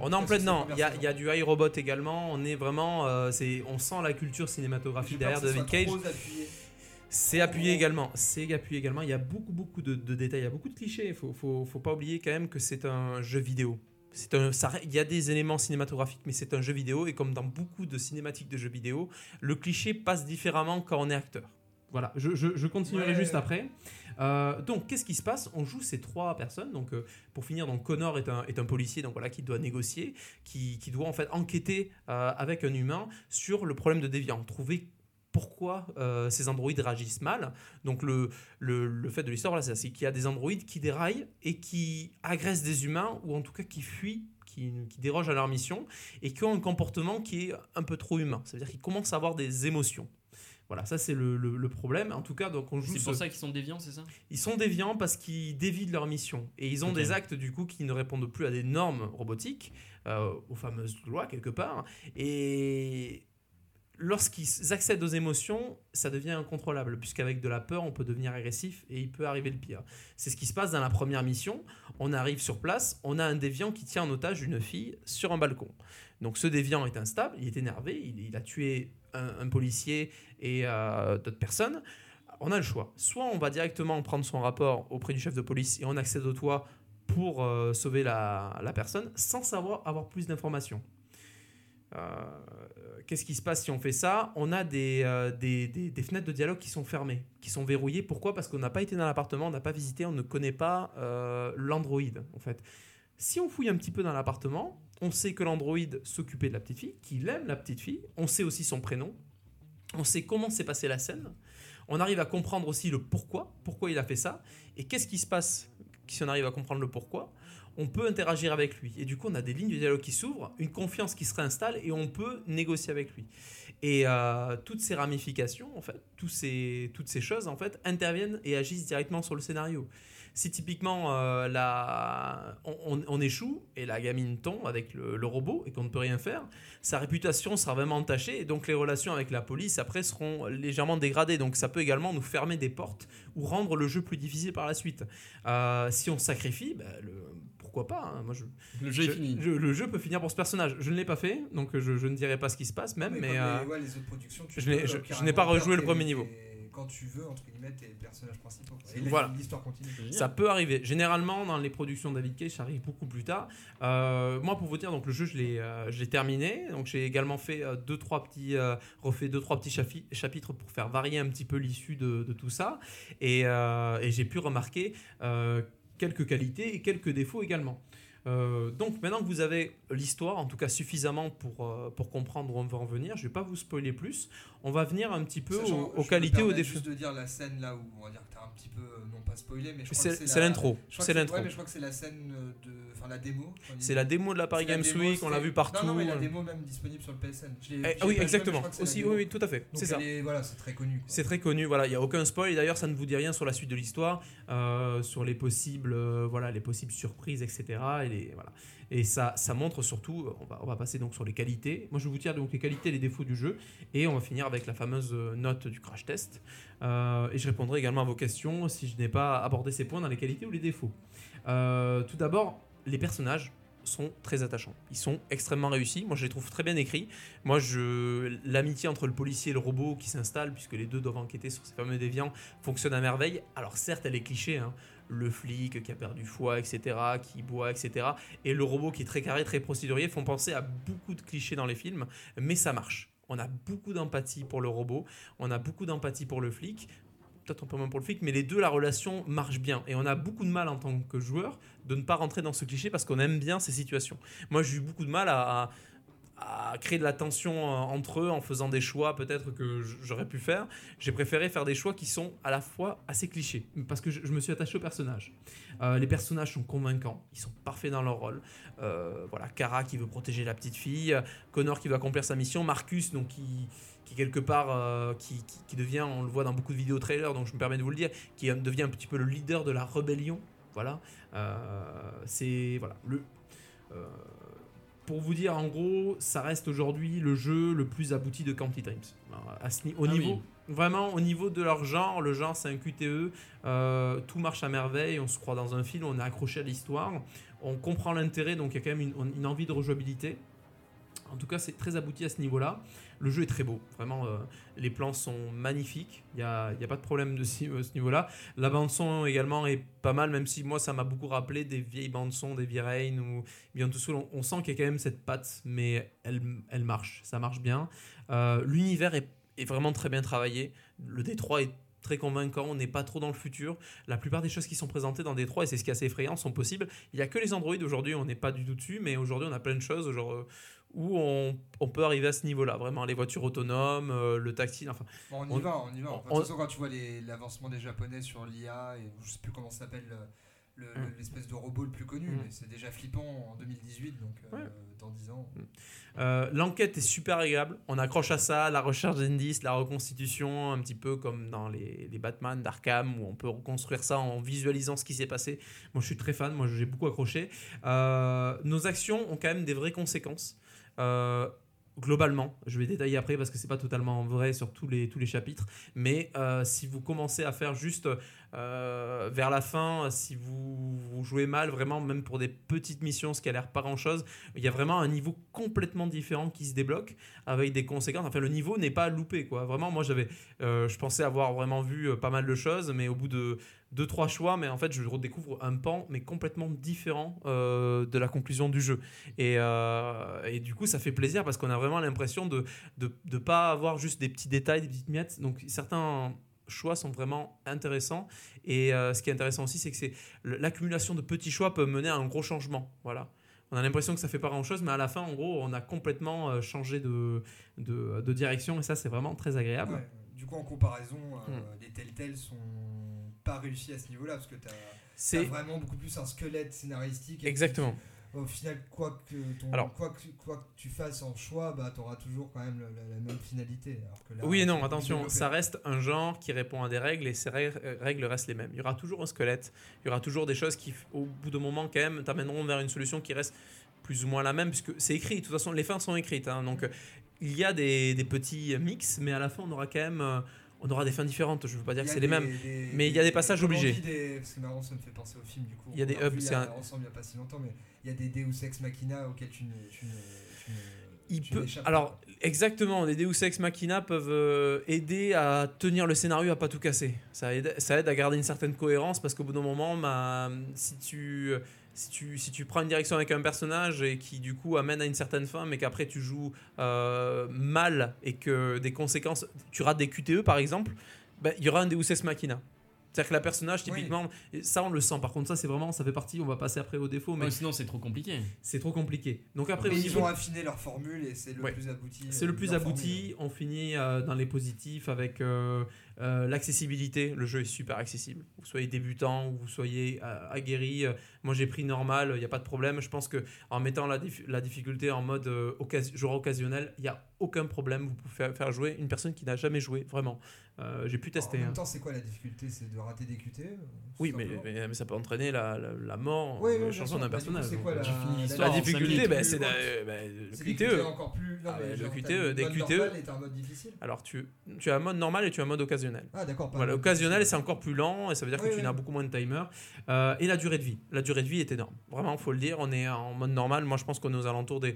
On est en plein dedans. Il y a, y a du iRobot également. On est vraiment. euh, c'est, on sent la culture cinématographique derrière David Cage. C'est appuyé également. C'est appuyé également. Il y a beaucoup, beaucoup de, de détails. Il y a beaucoup de clichés. Il faut, faut, faut pas oublier quand même que c'est un jeu vidéo. C'est un, ça, il y a des éléments cinématographiques, mais c'est un jeu vidéo. Et comme dans beaucoup de cinématiques de jeux vidéo, le cliché passe différemment quand on est acteur. Voilà, je, je, je continuerai Ouais. juste après. Euh, donc, qu'est-ce qui se passe? On joue ces trois personnes. Donc, euh, pour finir, donc Connor est un, policier, donc voilà, qui doit négocier, qui, doit en fait enquêter euh, avec un humain sur le problème de déviant, trouver pourquoi ces androïdes réagissent mal. Donc, le, fait de l'histoire, c'est qu'il y a des androïdes qui déraillent et qui agressent des humains, ou en tout cas qui fuient. Qui, qui dérogent à leur mission et qui ont un comportement qui est un peu trop humain. C'est-à-dire qu'ils commencent à avoir des émotions. Voilà, ça c'est le, le- le problème. En tout cas, donc on joue C'est ce- pour ça qu'ils sont déviants, c'est ça? Ils sont déviants parce qu'ils dévient de leur mission. Et ils ont des actes, du coup, qui ne répondent plus à des normes robotiques, euh, aux fameuses lois, quelque part. Et lorsqu'ils accèdent aux émotions, ça devient incontrôlable, puisqu'avec de la peur, on peut devenir agressif et il peut arriver le pire. C'est ce qui se passe dans la première mission. On arrive sur place, on a un déviant qui tient en otage une fille sur un balcon. Donc ce déviant est instable, il est énervé, il, a tué un, policier et euh, d'autres personnes on a le choix. Soit on va directement prendre son rapport auprès du chef de police et on accède au toit pour euh, sauver la, personne sans savoir avoir plus d'informations. Euh, Qu'est-ce qui se passe si on fait ça? On a des, des, des- des fenêtres de dialogue qui sont fermées, qui sont verrouillées. Pourquoi? Parce qu'on n'a pas été dans l'appartement, on n'a pas visité, on ne connaît pas l'Android en fait. Si on fouille un petit peu dans l'appartement, on sait que l'Android s'occupait de la petite fille, qu'il aime la petite fille, on sait aussi son prénom, on sait comment s'est passée la scène, on arrive à comprendre aussi le pourquoi, pourquoi il a fait ça, et qu'est-ce qui se passe si on arrive à comprendre le pourquoi. On peut interagir avec lui. Et du coup, on a des lignes de dialogue qui s'ouvrent, une confiance qui se réinstalle, et on peut négocier avec lui. Et euh, toutes ces ramifications, en fait, ces, toutes ces choses, en fait, interviennent et agissent directement sur le scénario. Si typiquement euh, la... on, on- on échoue et la gamine tombe avec le, le robot et qu'on ne peut rien faire, sa réputation sera vraiment entachée et donc les relations avec la police après seront légèrement dégradées. Donc ça peut également nous fermer des portes ou rendre le jeu plus difficile par la suite. Euh, si on sacrifie, bah, le- pourquoi pas hein. Moi, je, Le jeu je- est fini. je- le jeu peut finir pour ce personnage. Je ne l'ai pas fait, donc je, ne dirai pas ce qui se passe même. Mais, mais comme euh, les, ouais, les autres productions, tu je peux, n'ai- euh, je- n'ai pas rejoué le premier niveau. Quand tu veux, entre guillemets, tes personnages principaux. quoi. Et Voilà. l'histoire continue. Ça peut arriver. Généralement, dans les productions David Cage, ça arrive beaucoup plus tard. Euh, moi, pour vous dire, donc le jeu, je l'ai, euh, je l'ai terminé. Donc, j'ai également fait euh, deux, trois petits, euh, refait deux, trois petits chafi- chapitres pour faire varier un petit peu l'issue de, de tout ça. Et, euh, et j'ai pu remarquer euh, quelques qualités et quelques défauts également. Euh, donc maintenant que vous avez l'histoire, en tout cas suffisamment pour, euh, pour comprendre où on va en venir, je vais pas vous spoiler plus. On va venir un petit peu Sachant, aux, qualités, aux défauts. juste de dire la scène là où on va dire que t'as un petit peu, euh, non pas spoilé, mais je crois C'est que c'est l'intro. C'est l'intro. Ouais, mais je crois que c'est la scène euh, de. Enfin, la démo. C'est la démo de la Paris Games Week, on l'a vu partout. Non, non, mais la démo même disponible sur le PSN. Eh, oui, exactement. Aussi, oui, oui, tout à fait. C'est ça. est- Voilà, c'est très connu. C'est très connu, voilà, il n'y a aucun spoil, d'ailleurs ça ne vous dit rien sur la suite de l'histoire, euh, sur les possibles, euh, voilà, les possibles surprises, etc. Et, les- voilà. et ça, ça montre surtout, euh, on va, on va passer donc sur les qualités, moi je vous dire donc les qualités et les défauts du jeu, et on va finir avec la fameuse euh, note du crash test, Euh, et je répondrai également à vos questions si je n'ai pas abordé ces points dans les qualités ou les défauts. Euh, tout d'abord, les personnages sont très attachants. Ils sont extrêmement réussis. Moi, je les trouve très bien écrits. Moi, je l'amitié entre le policier et le robot qui s'installe, puisque les deux doivent enquêter sur ces fameux déviants, fonctionne à merveille. Alors, certes, elle est cliché. hein. Le flic qui a perdu foi, etc., qui boit, etc., et le robot qui est très carré, très procédurier, font penser à beaucoup de clichés dans les films, mais ça marche. On a beaucoup d'empathie pour le robot, on a beaucoup d'empathie pour le flic, peut-être un peu moins pour le flic, mais les deux, la relation marche bien. Et on a beaucoup de mal en tant que joueur de ne pas rentrer dans ce cliché parce qu'on aime bien ces situations. Moi, j'ai eu beaucoup de mal à, créer de la tension euh, entre eux en faisant des choix peut-être que j'aurais pu faire. J'ai préféré faire des choix qui sont à la fois assez clichés parce que je, me suis attaché aux personnages. Euh, les personnages sont convaincants, ils sont parfaits dans leur rôle. Euh, voilà, Kara qui veut protéger la petite fille, Connor qui veut accomplir sa mission, Marcus donc qui qui quelque part euh, qui, qui- qui devient, on le voit dans beaucoup de vidéos trailers, donc je me permets de vous le dire, qui devient un petit peu le leader de la rébellion. Voilà, Euh, c'est voilà le. euh, pour vous dire, en gros, ça reste aujourd'hui le jeu le plus abouti de Quantic Dreams. Alors, à ce au Ah niveau, oui. vraiment au niveau de leur genre, le genre c'est un QTE, euh, tout marche à merveille, on se croit dans un film, on est accroché à l'histoire, on comprend l'intérêt, donc il y a quand même une, une envie de rejouabilité. En tout cas, c'est très abouti à ce niveau-là. Le jeu est très beau, vraiment. euh, les plans sont magnifiques. Il n'y a, a pas de problème de euh, ce niveau-là. La bande son également est pas mal, même si moi ça m'a beaucoup rappelé des vieilles bandes son, des vieilles Rain ou Beyond Two Souls. On, sent qu'il y a quand même cette patte, mais elle, elle marche, ça marche bien. Euh, L'univers est, vraiment très bien travaillé. Le Détroit est très convaincant, on n'est pas trop dans le futur. La plupart des choses qui sont présentées dans Détroit, et c'est ce qui est assez effrayant, sont possibles. Il n'y a que les Android aujourd'hui, on n'est pas du tout dessus, mais aujourd'hui on a plein de choses genre, où on, on peut arriver à ce niveau-là. Vraiment, les voitures autonomes, euh, le taxi, enfin, Bon, on y On- va, on y va. Enfin, de on- toute façon, quand tu vois l'avancement des Japonais sur l'IA, et je sais plus comment ça s'appelle le- le- Mm. l'espèce de robot le plus connu, Mm. mais c'est déjà flippant en 2018, donc euh, dans 10 ans. Euh, L'enquête est super agréable. On accroche à ça, la recherche d'indices, la reconstitution, un petit peu comme dans les, les Batman d'Arkham, où on peut reconstruire ça en visualisant ce qui s'est passé. Moi, je suis très fan. Moi, j'ai beaucoup accroché. Euh, nos actions ont quand même des vraies conséquences. Euh, globalement, je vais détailler après parce que c'est pas totalement vrai sur tous les, tous les chapitres, mais euh, si vous commencez à faire juste euh, vers la fin, si vous, jouez mal, vraiment, même pour des petites missions, ce qui a l'air pas grand chose, il y a vraiment un niveau complètement différent qui se débloque avec des conséquences. Enfin, le niveau n'est pas loupé, quoi. Vraiment, moi, j'avais, je pensais avoir vraiment vu pas mal de choses, mais au bout de deux trois choix, mais en fait, je redécouvre un pan, mais complètement différent euh, de la conclusion du jeu. Et, euh, et du coup, ça fait plaisir parce qu'on a vraiment l'impression de de de pas avoir juste des petits détails, des petites miettes. Donc, certains choix sont vraiment intéressants. Et euh, ce qui est intéressant aussi, c'est que c'est l'accumulation de petits choix peut mener à un gros changement. Voilà. On a l'impression que ça fait pas grand chose, mais à la fin, en gros, on a complètement changé de, de, de direction et ça, c'est vraiment très agréable. Ouais. Du coup, en comparaison, euh, Mm. les Telltale sont pas réussis à ce niveau-là, parce que tu as, vraiment beaucoup plus un squelette scénaristique. exactement. Au final, quoi que, ton, Alors- quoi que, quoi que tu fasses en choix, bah, tu auras toujours quand même la, même finalité. Alors que là, Oui et non, attention, ça reste un genre qui répond à des règles et ces règles euh, règles restent les mêmes. Il y aura toujours un squelette, il y aura toujours des choses qui, au bout d'un moment, quand même, t'amèneront vers une solution qui reste plus ou moins la même, puisque c'est écrit, de toute façon, les fins sont écrites. hein. donc, euh, il y a des, des petits mix, mais à la fin, on aura quand même. Euh, on aura des fins différentes, je veux pas dire que y c'est les mêmes. des- mais il y a des passages obligés. des- Parce que marrant, ça me fait penser au film du coup. Il y a des hubs, y c'est a- un- ensemble il n'y a pas si longtemps, mais il y a des Deus Ex Machina auxquels tu ne. Tu ne, tu ne- Il tu peut. Alors, exactement, les Deus Ex Machina peuvent euh, aider à tenir le scénario à pas tout casser. Ça aide, ça aide à garder une certaine cohérence parce qu'au bout d'un moment, bah, si tu. Si tu, si tu prends une direction avec un personnage et qui du coup amène à une certaine fin, mais qu'après tu joues euh, mal et que des conséquences, tu rates des QTE par exemple, bah, il y aura un Deus Ex Machina. C'est-à-dire que la personnage, typiquement, ça on le sent. Par contre, ça c'est vraiment, ça fait partie, on va passer après au défaut, mais Ouais, sinon, c'est trop compliqué. c'est trop compliqué. Donc après, Mais ils niveau- ont affiné leur formule et c'est le Ouais. plus abouti. c'est euh, le plus leur abouti. On finit euh, dans les positifs avec euh, euh, l'accessibilité. Le jeu est super accessible. Vous soyez débutant ou vous soyez euh, aguerri. euh, moi, j'ai pris normal. Il n'y a pas de problème. Je pense que en mettant la, dif- la difficulté en mode euh, occas- joueur occasionnel, il n'y a aucun problème. Vous pouvez faire, faire jouer une personne qui n'a jamais joué. Vraiment. Euh, j'ai pu tester. En hein. même temps, c'est quoi la difficulté? C'est de rater des QT Oui, mais, mais, mais ça peut entraîner la, la, la mort, Oui, oui, changement sûr. d'un personnage. C'est quoi la, la- la difficulté, bah, c'est bah, le des QTE QTE. encore plus. Non, Ah, mais le QTE, le des QTE. normal et t'as un mode difficile. Alors, tu, tu as un mode normal et tu as un mode occasionnel. Ah, d'accord. Voilà, occasionnel, c'est encore plus lent et ça veut dire que Oui, tu n'as beaucoup moins de timer. Euh, et la durée de vie. La durée de vie est énorme. Vraiment, faut le dire. On est en mode normal. Moi, je pense qu'on est aux alentours des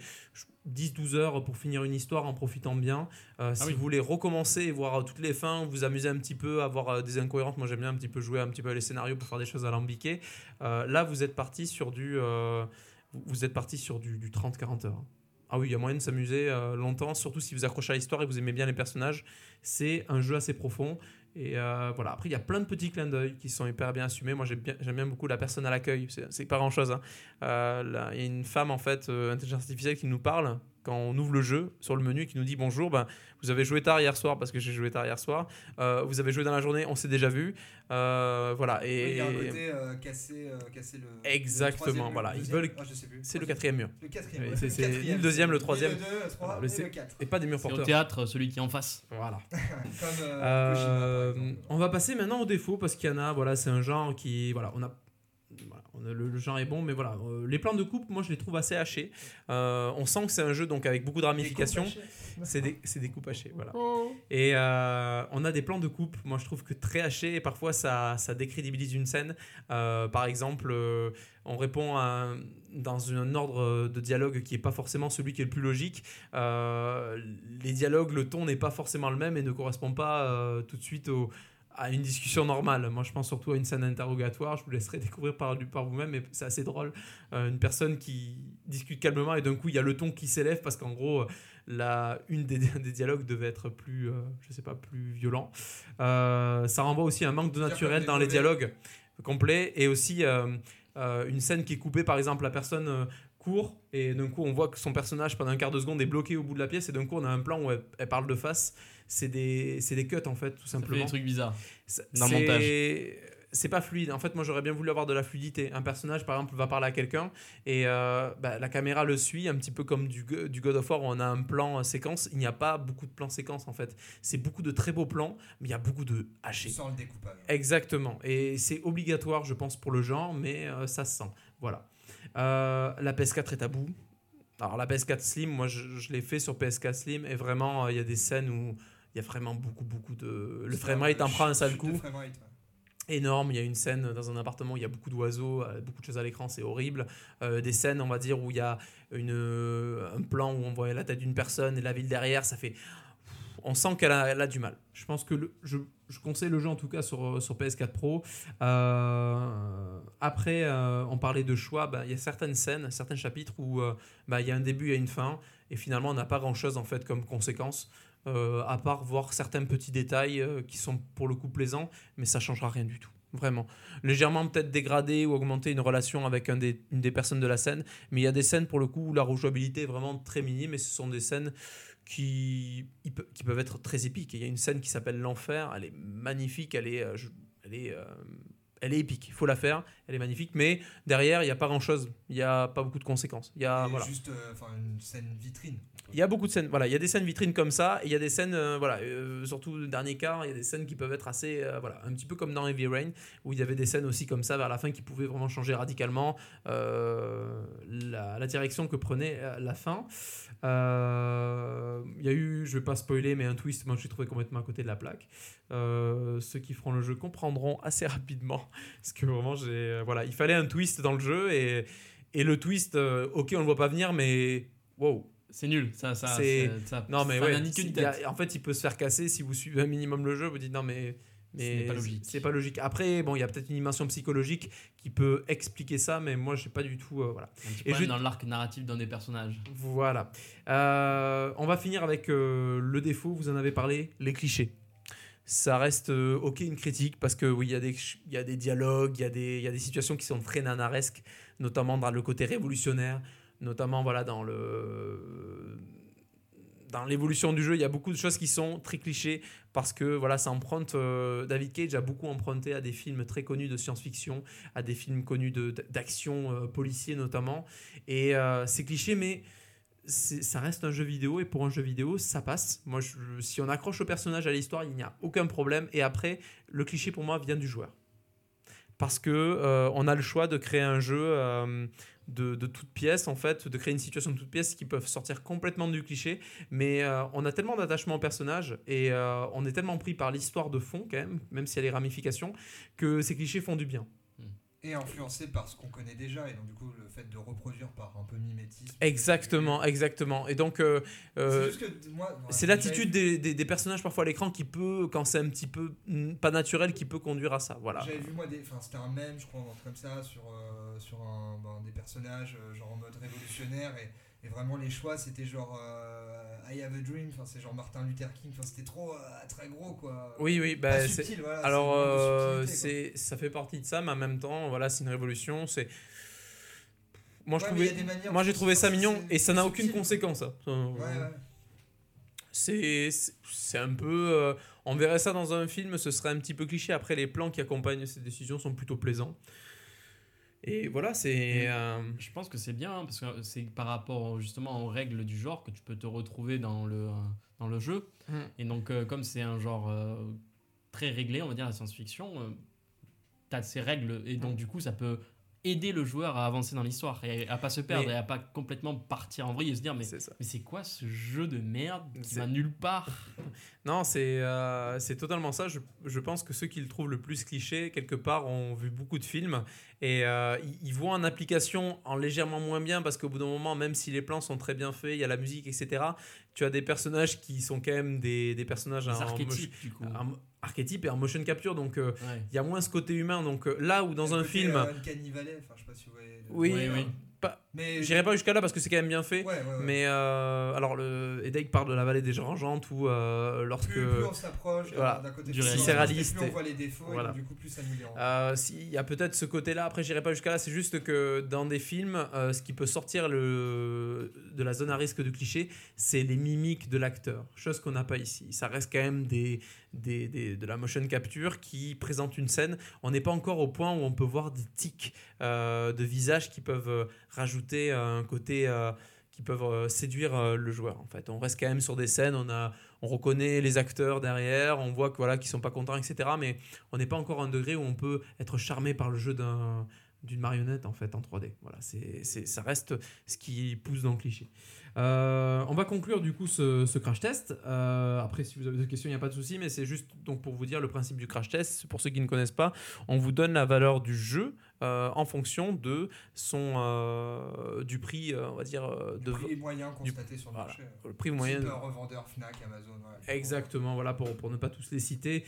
10-12 heures pour finir une histoire en profitant bien. Euh, si oui. vous voulez recommencer et voir euh, toutes les fins, vous amuser un petit peu, avoir des incohérences. Moi, j'aime bien un petit peu jouer un petit peu les scénarios pour faire des choses alambiquées. Euh, là, vous êtes parti sur du, euh, vous- vous êtes parti sur du, du 30-40 heures. Ah oui, il y a moyen de s'amuser euh, longtemps, surtout si vous accrochez à l'histoire et que vous aimez bien les personnages. C'est un jeu assez profond. Et euh, voilà, après, il y a plein de petits clins d'œil qui sont hyper bien assumés. Moi, j'aime bien, bien beaucoup la personne à l'accueil. C'est, pas grand chose. Il y a une femme, en fait, euh, intelligence artificielle, qui nous parle quand on ouvre le jeu sur le menu, qui nous dit bonjour. Ben, vous avez joué tard hier soir parce que j'ai joué tard hier soir. Euh, vous avez joué dans la journée, on s'est déjà vu. Euh, voilà. Et il y a un côté euh, casser, euh, casser le. Exactement, le voilà, ils veulent- c'est le quatrième mur. Le quatrième. Oui, c'est- le deuxième, le troisième. Le 2, le 3 Voilà, le et C- le 4. Et pas des murs C'est au porteurs. théâtre, celui qui est en face. Voilà. Comme euh, Euh, Kojima, on va passer maintenant aux défauts parce qu'il y en a. Voilà, c'est un genre qui, voilà, on a on a- le, le genre est bon, mais voilà. euh, les plans de coupe, moi, je les trouve assez hachés. Euh, on sent que c'est un jeu donc avec beaucoup de ramifications. C'est des, c'est des coupes hachées, voilà. Et euh, on a des plans de coupe, moi je trouve que très hachés, et parfois ça, ça décrédibilise une scène. Par exemple, on répond à dans un ordre de dialogue qui n'est pas forcément celui qui est le plus logique. Les dialogues, le ton n'est pas forcément le même et ne correspond pas tout de suite au- à une discussion normale. Moi je pense surtout à une scène interrogatoire, je vous laisserai découvrir par, par vous-même, mais c'est assez drôle. Euh, une personne qui discute calmement et d'un coup il y a le ton qui s'élève parce qu'en gros la, une des, des dialogues devait être plus, euh, je sais pas, plus violent. Euh, ça renvoie aussi à un manque de naturel dans les dialogues complets et aussi euh, une scène qui est coupée, par exemple, la personne euh, court et d'un coup on voit que son personnage pendant un quart de seconde est bloqué au bout de la pièce et d'un coup on a un plan où elle, elle parle de face. C'est des, c'est des cuts en fait, tout simplement. des trucs bizarres. C'est- Dans le montage. C'est pas fluide. En fait, moi, j'aurais bien voulu avoir de la fluidité. Un personnage, par exemple, va parler à quelqu'un et euh, bah, la caméra le suit, un petit peu comme du, du God of War où on a un plan euh, séquence. Il n'y a pas beaucoup de plans séquences, en fait. C'est beaucoup de très beaux plans, mais il y a beaucoup de hachés. sens le découpage. Exactement. Et c'est obligatoire, je pense, pour le genre, mais euh, ça se sent. Voilà. Euh, la PS4 est à bout. Alors, la PS4 Slim, moi, je, je l'ai fait sur PS4 Slim et vraiment, il y a des scènes où il y a vraiment beaucoup, beaucoup de. Le framerate en prend un sale coup framerate, ouais. Énorme. Il y a une scène dans un appartement où il y a beaucoup d'oiseaux, euh, beaucoup de choses à l'écran, c'est horrible. Euh, des scènes, on va dire, où il y a une, euh, un plan où on voit la tête d'une personne et la ville derrière, ça fait. On sent qu'elle a, du mal. Je pense que je, conseille le jeu en tout cas sur, sur PS4 Pro. Après, on parlait de choix. bah, Il y a certaines scènes, certains chapitres où bah, il y a un début et une fin, et finalement on n'a pas grand chose en fait comme conséquence. Euh, à part voir certains petits détails euh, qui sont pour le coup plaisants, mais ça changera rien du tout. Vraiment. Légèrement peut-être dégrader ou augmenter une relation avec un des, une des personnes de la scène, mais il y a des scènes pour le coup où la rejouabilité est vraiment très minime et ce sont des scènes qui, qui peuvent être très épiques. Il y a une scène qui s'appelle L'Enfer, elle est magnifique, elle est, euh, elle est, euh, elle est épique, il faut la faire, elle est magnifique, mais derrière il n'y a pas grand-chose, il n'y a pas beaucoup de conséquences. Il y a, voilà. juste euh, une scène vitrine. Il y a beaucoup de scènes, voilà, il y a des scènes vitrines comme ça, il y a des scènes, euh, voilà, euh, surtout le dernier quart, il y a des scènes qui peuvent être assez, euh, voilà, un petit peu comme dans Heavy Rain, où il y avait des scènes aussi comme ça vers la fin qui pouvaient vraiment changer radicalement la, direction que prenait la fin. Il y a eu, je vais pas spoiler, mais un twist, moi je suis trouvé complètement à côté de la plaque. Ceux qui feront le jeu comprendront assez rapidement, parce que vraiment, j'ai, voilà, il fallait un twist dans le jeu, et, et le twist, ok, on le voit pas venir, mais wow. C'est nul. Ça, ça, C'est- ça, Non, mais ça ouais, a- tête. en fait, il peut se faire casser si vous suivez un minimum le jeu. Vous dites non, mais. mais n'est pas logique. C'est pas logique. Après, bon, il y a peut-être une dimension psychologique qui peut expliquer ça, mais moi, j'ai pas du tout. euh, voilà. Un petit Et je- dans l'arc narratif d'un des personnages. Voilà. Euh, on va finir avec euh, le défaut, vous en avez parlé, les clichés. Ça reste euh, ok une critique parce que oui, il y, a des il y a des dialogues, il y, a des- il y a des situations qui sont très nanaresques, notamment dans le côté révolutionnaire, notamment voilà, dans le dans l'évolution du jeu, il y a beaucoup de choses qui sont très clichés parce que voilà, ça emprunte. euh, David Cage a beaucoup emprunté à des films très connus de science-fiction, à des films connus d'action euh, policier notamment. Et euh, c'est cliché, mais ça reste un jeu vidéo et pour un jeu vidéo, ça passe. Moi, si on accroche au personnage à l'histoire, il n'y a aucun problème. Et après, le cliché pour moi vient du joueur. Parce que euh, on a le choix de créer un jeu de, de toute pièce, en fait, de créer une situation de toute pièce qui peuvent sortir complètement du cliché. Mais euh, on a tellement d'attachement au personnage et euh, on est tellement pris par l'histoire de fond, quand même, même s'il y a les ramifications, que ces clichés font du bien. Et influencé par ce qu'on connaît déjà, et donc du coup le fait de reproduire par un peu mimétisme. Exactement, exactement. Et donc, euh, euh, C'est l'attitude des, des- des personnages parfois à l'écran qui peut, quand c'est un petit peu mm, pas naturel, qui peut conduire à ça. Voilà. J'avais vu moi des. Enfin, c'était un mème, je crois, un truc comme ça, sur, euh, sur un, ben, des personnages, euh, genre en mode révolutionnaire, et, et vraiment les choix, c'était genre euh, I have a dream, enfin, c'est genre Martin Luther King, enfin, c'était trop. euh, très gros, quoi. Oui, oui. Bah, c'est- subtil, voilà, alors, euh, c'est, ça fait partie de ça, mais en même temps, voilà, c'est une révolution. C'est moi, je Ouais, trouvais, moi, j'ai trouvé ça mignon et ça n'a aucune conséquence. Ouais, ouais. C'est, c'est- un peu. on verrait ça dans un film, ce serait un petit peu cliché. Après, les plans qui accompagnent ces décisions sont plutôt plaisants. Et voilà, c'est. Mm. euh, Je pense que c'est bien hein, parce que c'est par rapport justement aux règles du genre que tu peux te retrouver dans le, euh, dans le jeu. Mm. Et donc, euh, comme c'est un genre euh, très réglé, on va dire la science-fiction, tu as ces règles et donc du coup, ça peut aider le joueur à avancer dans l'histoire et à pas se perdre Mais- et à pas complètement partir en vrille et se dire mais C'est quoi ce jeu de merde qui va nulle part? Non, c'est euh, c'est totalement ça. Je, je pense que ceux qui le trouvent le plus cliché, quelque part, ont vu beaucoup de films et euh, ils, ils voient en application en légèrement moins bien parce qu'au bout d'un moment, même si les plans sont très bien faits, il y a la musique, etc., tu as des personnages qui sont quand même des, des personnages en archétypes du coup en archétypes et en motion capture. Donc, euh, Ouais. il y a moins ce côté humain. Donc, euh, là où dans un film. euh, Uncanny Valley, enfin, je sais pas si vous voyez. le- Oui, Oui, oui. Pas- Mais. j'irai pas jusqu'à là parce que c'est quand même bien fait. Ouais, ouais, ouais. Mais euh, alors, le Edek parle de la vallée des Gerangeantes où euh, lorsque. Plus, plus on s'approche voilà, d'un côté du réaliste plus on voit les défauts voilà. et donc, du coup plus ça nous. Euh, si, il y a peut-être ce côté-là. Après, j'irai pas jusqu'à là. C'est juste que dans des films, euh, ce qui peut sortir le, de la zone à risque de cliché, c'est les mimiques de l'acteur. Chose qu'on n'a pas ici. Ça reste quand même des, des, des- de la motion capture qui présente une scène. On n'est pas encore au point où on peut voir des tics euh, de visage qui peuvent euh, rajouter un côté. euh, qui peuvent euh, séduire euh, le joueur en fait. On reste quand même sur des scènes on a on reconnaît les acteurs derrière on voit que voilà qu'ils sont pas contents etc mais on n'est pas encore à un degré où on peut être charmé par le jeu d'un d'une marionnette en fait en 3D voilà c'est ça reste ce qui pousse dans le cliché. Euh, on va conclure du coup ce, crash test. Euh, après si vous avez des questions il n'y a pas de souci mais c'est juste donc pour vous dire le principe du crash test. Pour ceux qui ne connaissent pas on vous donne la valeur du jeu euh, en fonction de son euh, du prix euh, on va dire euh, de prix moyen constaté sur le voilà. marché. le prix moyen revendeur Fnac, Amazon. Exactement, voilà, pour, pour ne pas tous les citer,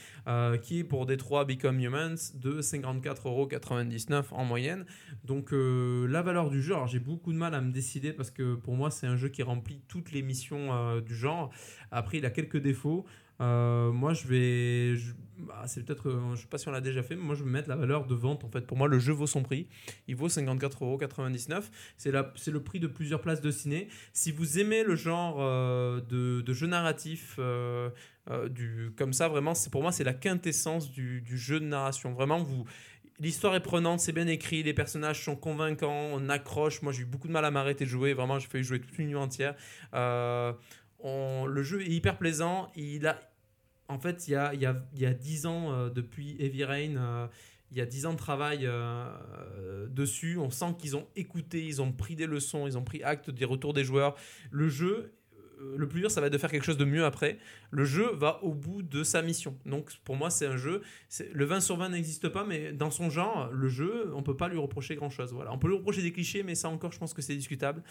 qui est pour Détroit Become Humans de 54,99€ en moyenne. Donc la valeur du jeu, alors j'ai beaucoup de mal à me décider parce que pour moi c'est un jeu qui remplit toutes les missions du genre. Après il a quelques défauts. Euh, moi je vais... je- bah, c'est peut-être... euh, je sais pas si on l'a déjà fait, mais moi je vais mettre la valeur de vente. En fait pour moi le jeu vaut son prix. Il vaut 54,99€. C'est c'est le prix de plusieurs places de ciné. Si vous aimez le genre euh, de, jeu narratif... du, comme ça, vraiment, c'est pour moi, c'est la quintessence du, jeu de narration. Vraiment, vous, l'histoire est prenante, c'est bien écrit, les personnages sont convaincants, on accroche. Moi, j'ai eu beaucoup de mal à m'arrêter de jouer. Vraiment, j'ai failli jouer toute une nuit entière. Le jeu est hyper plaisant. Il a, en fait, il y a, y a, y a 10 ans euh, depuis Heavy Rain. euh, il y a 10 ans de travail euh, dessus. On sent qu'ils ont écouté, ils ont pris des leçons, ils ont pris acte des retours des joueurs. Le jeu, le plus dur, ça va être de faire quelque chose de mieux après. Le jeu va au bout de sa mission. Donc pour moi, c'est un jeu. Le 20 sur 20 n'existe pas, mais dans son genre, le jeu, on peut pas lui reprocher grand-chose. Voilà. On peut lui reprocher des clichés, mais ça encore, je pense que c'est discutable.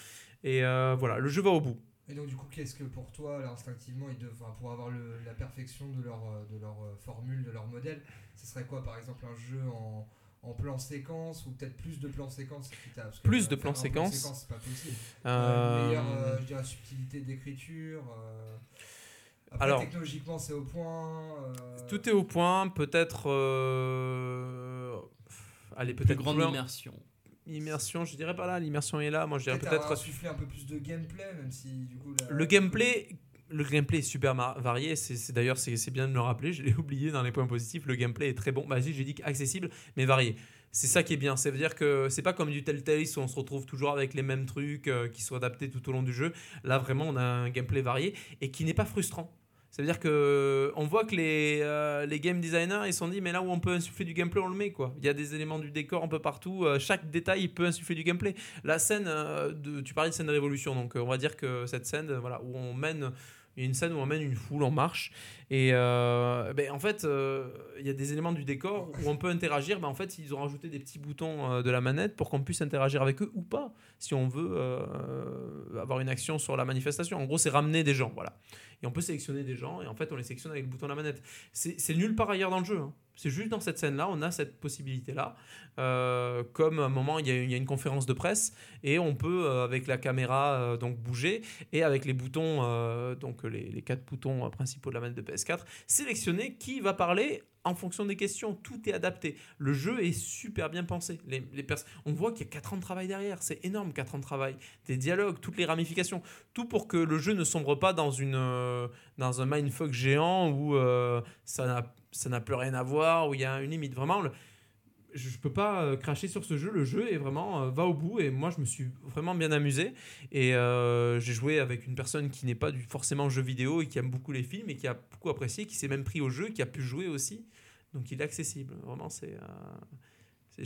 Et voilà, le jeu va au bout. Et donc du coup, qu'est-ce que pour toi, là, instinctivement, ils dev- enfin, pour avoir le- la perfection de leur, euh, de leur euh, formule, de leur modèle, ce serait quoi par exemple un jeu en, en plan séquence ou peut-être plus de qui t'a- parce que, Plus euh, de plan séquence, c'est pas possible. Euh, Euh, meilleure, euh, je dirais, subtilité d'écriture. euh, Après, Alors- technologiquement, c'est au point. euh, Tout est au point. Peut-être. euh, Allez, plus peut-être grande plus- immersion Immersion, je dirais pas là. L'immersion est là. Moi, je dirais peut-être insuffler un peu plus de gameplay, même si du coup. Le gameplay, le gameplay est super varié. C'est d'ailleurs c'est bien de me le rappeler. Je l'ai oublié dans les points positifs. Le gameplay est très bon. Bah, j'ai dit accessible, mais varié. C'est ça qui est bien. Ça veut dire que c'est pas comme du Telltale où on se retrouve toujours avec les mêmes trucs euh, qui sont adaptés tout au long du jeu. Là, vraiment, on a un gameplay varié et qui n'est pas frustrant. Ça veut dire que on voit que les, euh, les game designers ils se sont dit mais là où on peut insuffler du gameplay on le met quoi. Il y a des éléments du décor un peu partout. euh, chaque détail peut insuffler du gameplay. La scène euh, de, tu parlais de scène de révolution donc on va dire que cette scène voilà où on mène il y a une scène où on mène une foule en marche. Et euh, ben, en fait euh, il y a des éléments du décor où on peut interagir. Ben, en fait ils ont rajouté des petits boutons euh, de la manette pour qu'on puisse interagir avec eux ou pas si on veut avoir une action sur la manifestation. En gros c'est ramener des gens voilà. Et on peut sélectionner des gens et en fait on les sélectionne avec le bouton de la manette. C'est c'est nulle part ailleurs dans le jeu hein. C'est juste dans cette scène là on a cette possibilité là comme à un moment il y, a, une conférence de presse et on peut euh, avec la caméra euh, donc bouger et avec les boutons euh, donc les, quatre boutons euh, principaux de la manette de PS4 sélectionner qui va parler en fonction des questions, tout est adapté. Le jeu est super bien pensé. Les, les on voit qu'il y a 4 ans de travail derrière, c'est énorme 4 ans de travail. Des dialogues, toutes les ramifications, tout pour que le jeu ne sombre pas dans, une, euh, dans un mindfuck géant où euh, ça n'a- ça n'a plus rien à voir, où il y a une limite. Vraiment, le- je ne peux pas euh, cracher sur ce jeu. Le jeu est vraiment euh, va au bout et moi je me suis vraiment bien amusé. Et euh, j'ai joué avec une personne qui n'est pas du forcément jeu vidéo et qui aime beaucoup les films et qui a beaucoup apprécié, qui s'est même pris au jeu, qui a pu jouer aussi. Donc il est accessible. Vraiment, c'est. euh,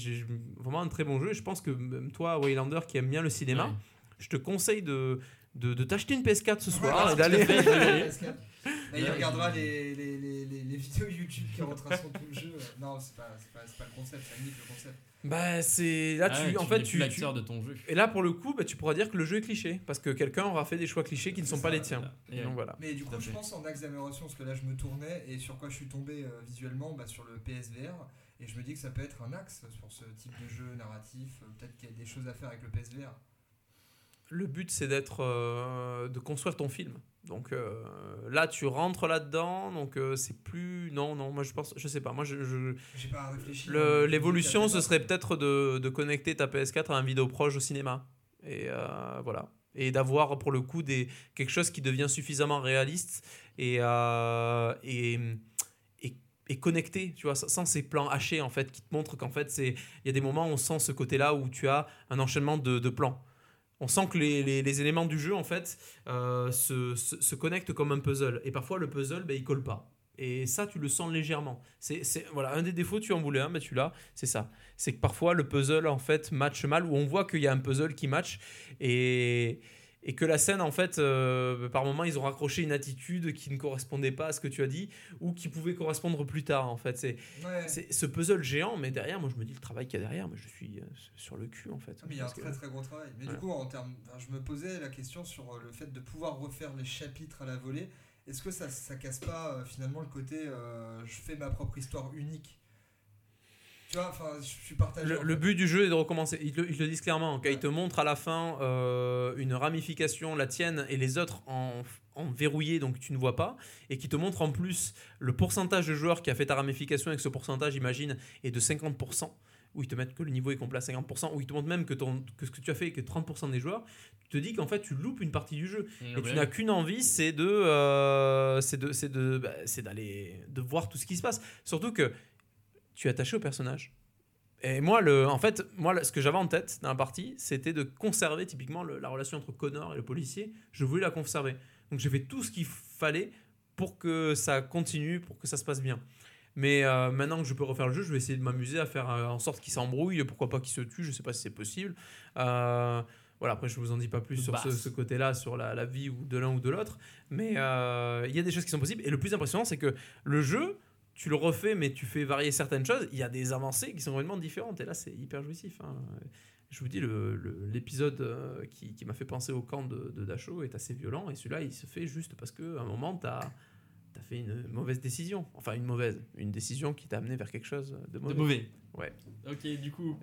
vraiment un très bon jeu. Et je pense que même toi, Waylander, qui aime bien le cinéma, Ouais. je te conseille de, de, de t'acheter une PS4 ce soir et d'aller. fait. Là, il regardera les, les, les, les, les vidéos YouTube qui retraceront tout le jeu. Non, c'est pas, c'est pas, c'est pas le concept, ça nique le concept. Bah, c'est. Là, Ah tu. ouais, en fait, tu. plus tu- l'acteur de ton jeu. Et là, pour le coup, bah, tu pourras dire que le jeu est cliché. Parce que quelqu'un aura fait des choix clichés qui ne sont pas les tiens. Et Donc voilà. Mais du coup, je fait. pense en axe d'amélioration, parce que là, je me tournais et sur quoi je suis tombé euh, visuellement bah, Sur le PSVR. Et je me dis que ça peut être un axe sur ce type de jeu narratif. Euh, Peut-être qu'il y a des choses à faire avec le PSVR. Le but, c'est d'être. euh, de construire ton film. Donc euh, là, tu rentres là-dedans. Donc euh, c'est plus. Non, non, moi je pense. Je sais pas. Moi, je. je- J'ai pas réfléchi. le- hein, L'évolution, ce serait peut-être de, de connecter ta PS4 à un vidéo proche au cinéma. Et euh, voilà. Et d'avoir pour le coup des, quelque chose qui devient suffisamment réaliste et, et, et, et connecté, tu vois, sans ces plans hachés en fait, qui te montrent qu'en fait, il y a des moments où on sent ce côté-là où tu as un enchaînement de, de plans. On sent que les, éléments du jeu en fait euh, se, connectent comme un puzzle. Et parfois le puzzle, ben, il colle pas. Et ça, tu le sens légèrement. C'est, voilà, un des défauts, tu en voulais un, mais tu l'as, c'est ça. C'est que parfois le puzzle en fait match mal, où on voit qu'il y a un puzzle qui match et, et que la scène en fait, euh, par moment, ils ont raccroché une attitude qui ne correspondait pas à ce que tu as dit ou qui pouvait correspondre plus tard en fait. C'est, Ouais. ce puzzle géant, mais derrière, moi je me dis le travail qu'il y a derrière, mais je suis euh, sur le cul en fait. Ah, mais il y a un que- très très gros travail. Mais du coup, en termes, enfin, je me posais la question sur euh, le fait de pouvoir refaire les chapitres à la volée. Est-ce que ça, ça casse pas euh, finalement le côté euh, je fais ma propre histoire unique? Tu vois, enfin, je suis partagé. Le, en le fait. but du jeu est de recommencer. Ils le, ils le disent clairement. Quand Ouais. ils te montrent à la fin euh, une ramification, la tienne et les autres en, en verrouillé, donc tu ne vois pas, et qui te montrent en plus le pourcentage de joueurs qui a fait ta ramification et que ce pourcentage, imagine, est de 50%, où ils te mettent que le niveau est complet à 50%, où ils te montrent même que, ton, que ce que tu as fait est que 30% des joueurs, tu te dis qu'en fait tu loupes une partie du jeu. Et tu n'as qu'une envie, c'est de, euh, c'est de, c'est de, bah, c'est d'aller, de voir tout ce qui se passe. Surtout que tu es attaché au personnage. Et moi, le, en fait, moi, ce que j'avais en tête dans la partie, c'était de conserver typiquement le- la relation entre Connor et le policier. Je voulais la conserver. Donc j'ai fait tout ce qu'il fallait pour que ça continue, pour que ça se passe bien. Mais euh, maintenant que je peux refaire le jeu, je vais essayer de m'amuser à faire euh, en sorte qu'il s'embrouille, pourquoi pas qu'il se tue, je sais pas si c'est possible. Euh, voilà, après je vous en dis pas plus sur ce, ce côté-là, sur la, la vie ou de l'un ou de l'autre. Mais euh, il y a des choses qui sont possibles. Et le plus impressionnant, c'est que le jeu, tu le refais, mais tu fais varier certaines choses. Il y a des avancées qui sont vraiment différentes. Et là, c'est hyper jouissif. hein. Je vous dis, le- le- l'épisode euh, qui, qui m'a fait penser au camp de, de Dachau est assez violent. Et celui-là, il se fait juste parce qu'à un moment, tu as, fait une mauvaise décision. Enfin, une mauvaise. Une décision qui t'a amené vers quelque chose de De mauvais. mauvais. Ouais. Ok, du coup.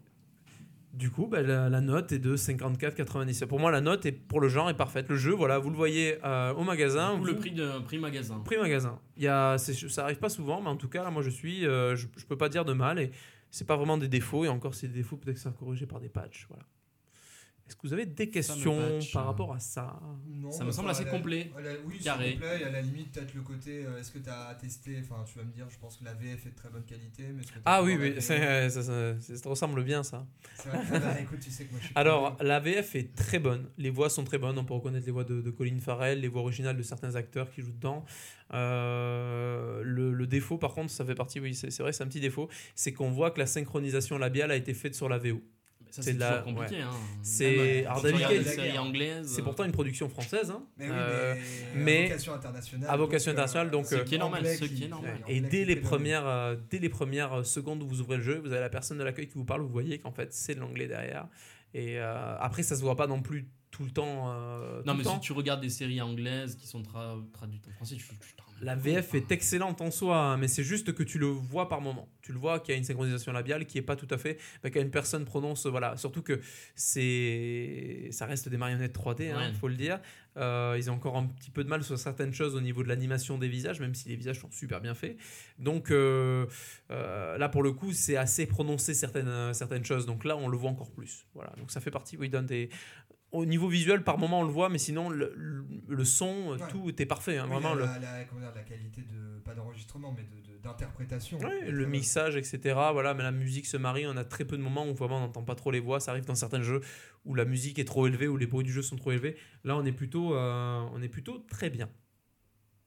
Du coup, bah, la, la note est de 54,97. Pour moi, la note est pour le genre est parfaite. Le jeu, voilà, vous le voyez euh, au magasin. du coup, le vous- prix de prix magasin. Prix magasin. Il y a, ça arrive pas souvent, mais en tout cas, là, moi, je suis, euh, je, je peux pas dire de mal et c'est pas vraiment des défauts. Et encore, c'est des défauts, peut-être que ça corrigé par des patchs. Voilà. Est-ce que vous avez des questions par euh, rapport à ça Non, Ça me bah, semble assez la- complet. la- oui, c'est carré. complet. Et à la limite, peut-être le côté euh, est-ce que tu as testé Enfin, tu vas me dire, je pense que la VF est de très bonne qualité. Mais que Ah oui, oui, ça, ça- ça- ça ressemble bien ça. C'est vrai. Bah, écoute, tu sais que moi je suis. Alors, la VF est très bonne. Les voix sont très bonnes. On peut reconnaître les voix de, de Colin Farrell, les voix originales de certains acteurs qui jouent dedans. Euh, le, le défaut, par contre, ça fait partie, oui, c'est vrai, c'est un petit défaut, c'est qu'on voit que la synchronisation labiale a été faite sur la VO. Ça, c'est de la- compliqué. Hein. C'est- c'est- séries anglaises. C'est pourtant une production française. hein. Mais oui, Euh, mais, à vocation internationale. à vocation donc, euh, internationale, donc, c'est euh, Ce qui est normal, ce qui est normal. Et dès qui les, premières, euh, dès les premières secondes où vous ouvrez le jeu, vous avez la personne de l'accueil qui vous parle, vous voyez qu'en fait c'est de l'anglais derrière. Et euh, après, ça se voit pas non plus tout le temps. euh, tout Non, le mais temps. si tu regardes des séries anglaises qui sont tra- traduites en français, tu, tu La VF est excellente en soi, hein, mais c'est juste que tu le vois par moment. Tu le vois qu'il y a une synchronisation labiale qui est pas tout à fait. bah, quand une personne prononce, voilà. Surtout que c'est, ça reste des marionnettes 3D, il Ouais. faut le dire. Euh, ils ont encore un petit peu de mal sur certaines choses au niveau de l'animation des visages, même si les visages sont super bien faits. Donc euh, euh, là, pour le coup, c'est assez prononcé certaines, certaines choses. Donc là, on le voit encore plus. Voilà. Donc ça fait partie, oui, d'un des. Au niveau visuel, par moment, on le voit, mais sinon, le, le- son, Ouais. tout était parfait. hein, Oui, vraiment, le, la, dire, qualité de. Pas d'enregistrement, mais de- de- d'interprétation. Ouais, est le mixage, etc. Voilà, mais la musique se marie. On a très peu de moments où vraiment on n'entend pas trop les voix. Ça arrive dans certains jeux où la musique est trop élevée, où les bruits du jeu sont trop élevés. Là, on est plutôt, euh, on est plutôt très bien.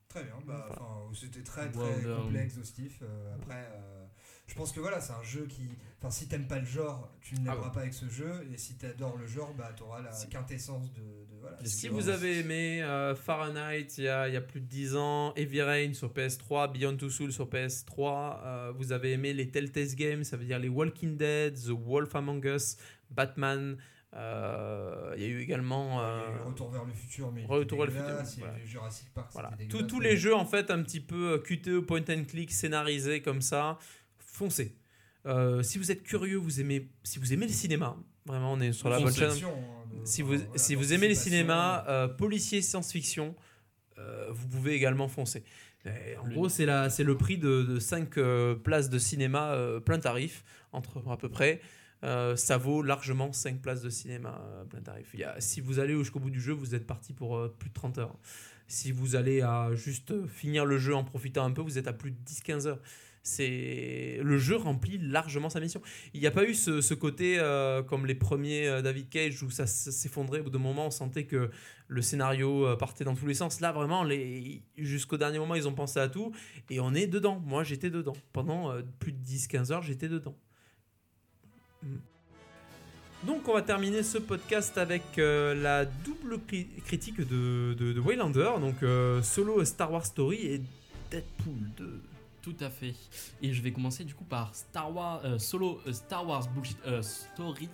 Très bien, bah, Voilà. c'était très très done. complet, exhaustif. euh, après, euh, je pense que voilà, c'est un jeu qui. Enfin, si t'aimes pas le genre, tu ne l'aimeras Ah ouais. pas avec ce jeu. Et si t'adores le genre, bah t'auras la Si- quintessence de. de- voilà, Si vous avez aimé euh, Fahrenheit il y, a, il y a plus de 10 ans, Heavy Rain sur PS3, Beyond Two Souls sur PS3, euh, vous avez aimé les Telltale Games, ça veut dire les Walking Dead, The Wolf Among Us, Batman, euh, il y a eu également... Il y a euh, eu Retour vers le futur, mais Retour vers le futur, voilà. Jurassic Park, Voilà. Tous- tous les jeux en fait un petit peu QTE, point and click, scénarisés comme ça, foncez. Euh, si vous êtes curieux, vous aimez, si vous aimez le cinéma, vraiment on est sur la bonne chaîne. Hein, Si vous, voilà, si vous aimez les cinémas, euh, policiers, science-fiction, euh, vous pouvez également foncer. Et en Le- gros, c'est la- c'est le prix de, 5 places de cinéma euh, plein tarif, entre à peu près. Euh, ça vaut largement 5 places de cinéma euh, plein tarif. Il y a, si vous allez jusqu'au bout du jeu, vous êtes parti pour euh, plus de 30 heures. Si vous allez à juste euh, finir le jeu en profitant un peu, vous êtes à plus de 10-15 heures. C'est le jeu remplit largement sa mission. Il n'y a pas eu ce, côté euh, comme les premiers euh, David Cage où ça s'effondrait. Au bout d'un moment, on sentait que le scénario euh, partait dans tous les sens. Là, vraiment, jusqu'au dernier moment, ils ont pensé à tout et on est dedans. Moi, j'étais dedans. Pendant plus de 10-15 heures, j'étais dedans. Mm. Donc, on va terminer ce podcast avec la double cri- critique de, de, de Waylander. Donc, solo Star Wars Story et Deadpool 2. Tout à fait. Et je vais commencer du coup par Star Wars euh, solo euh, Star Wars bullshit euh, story.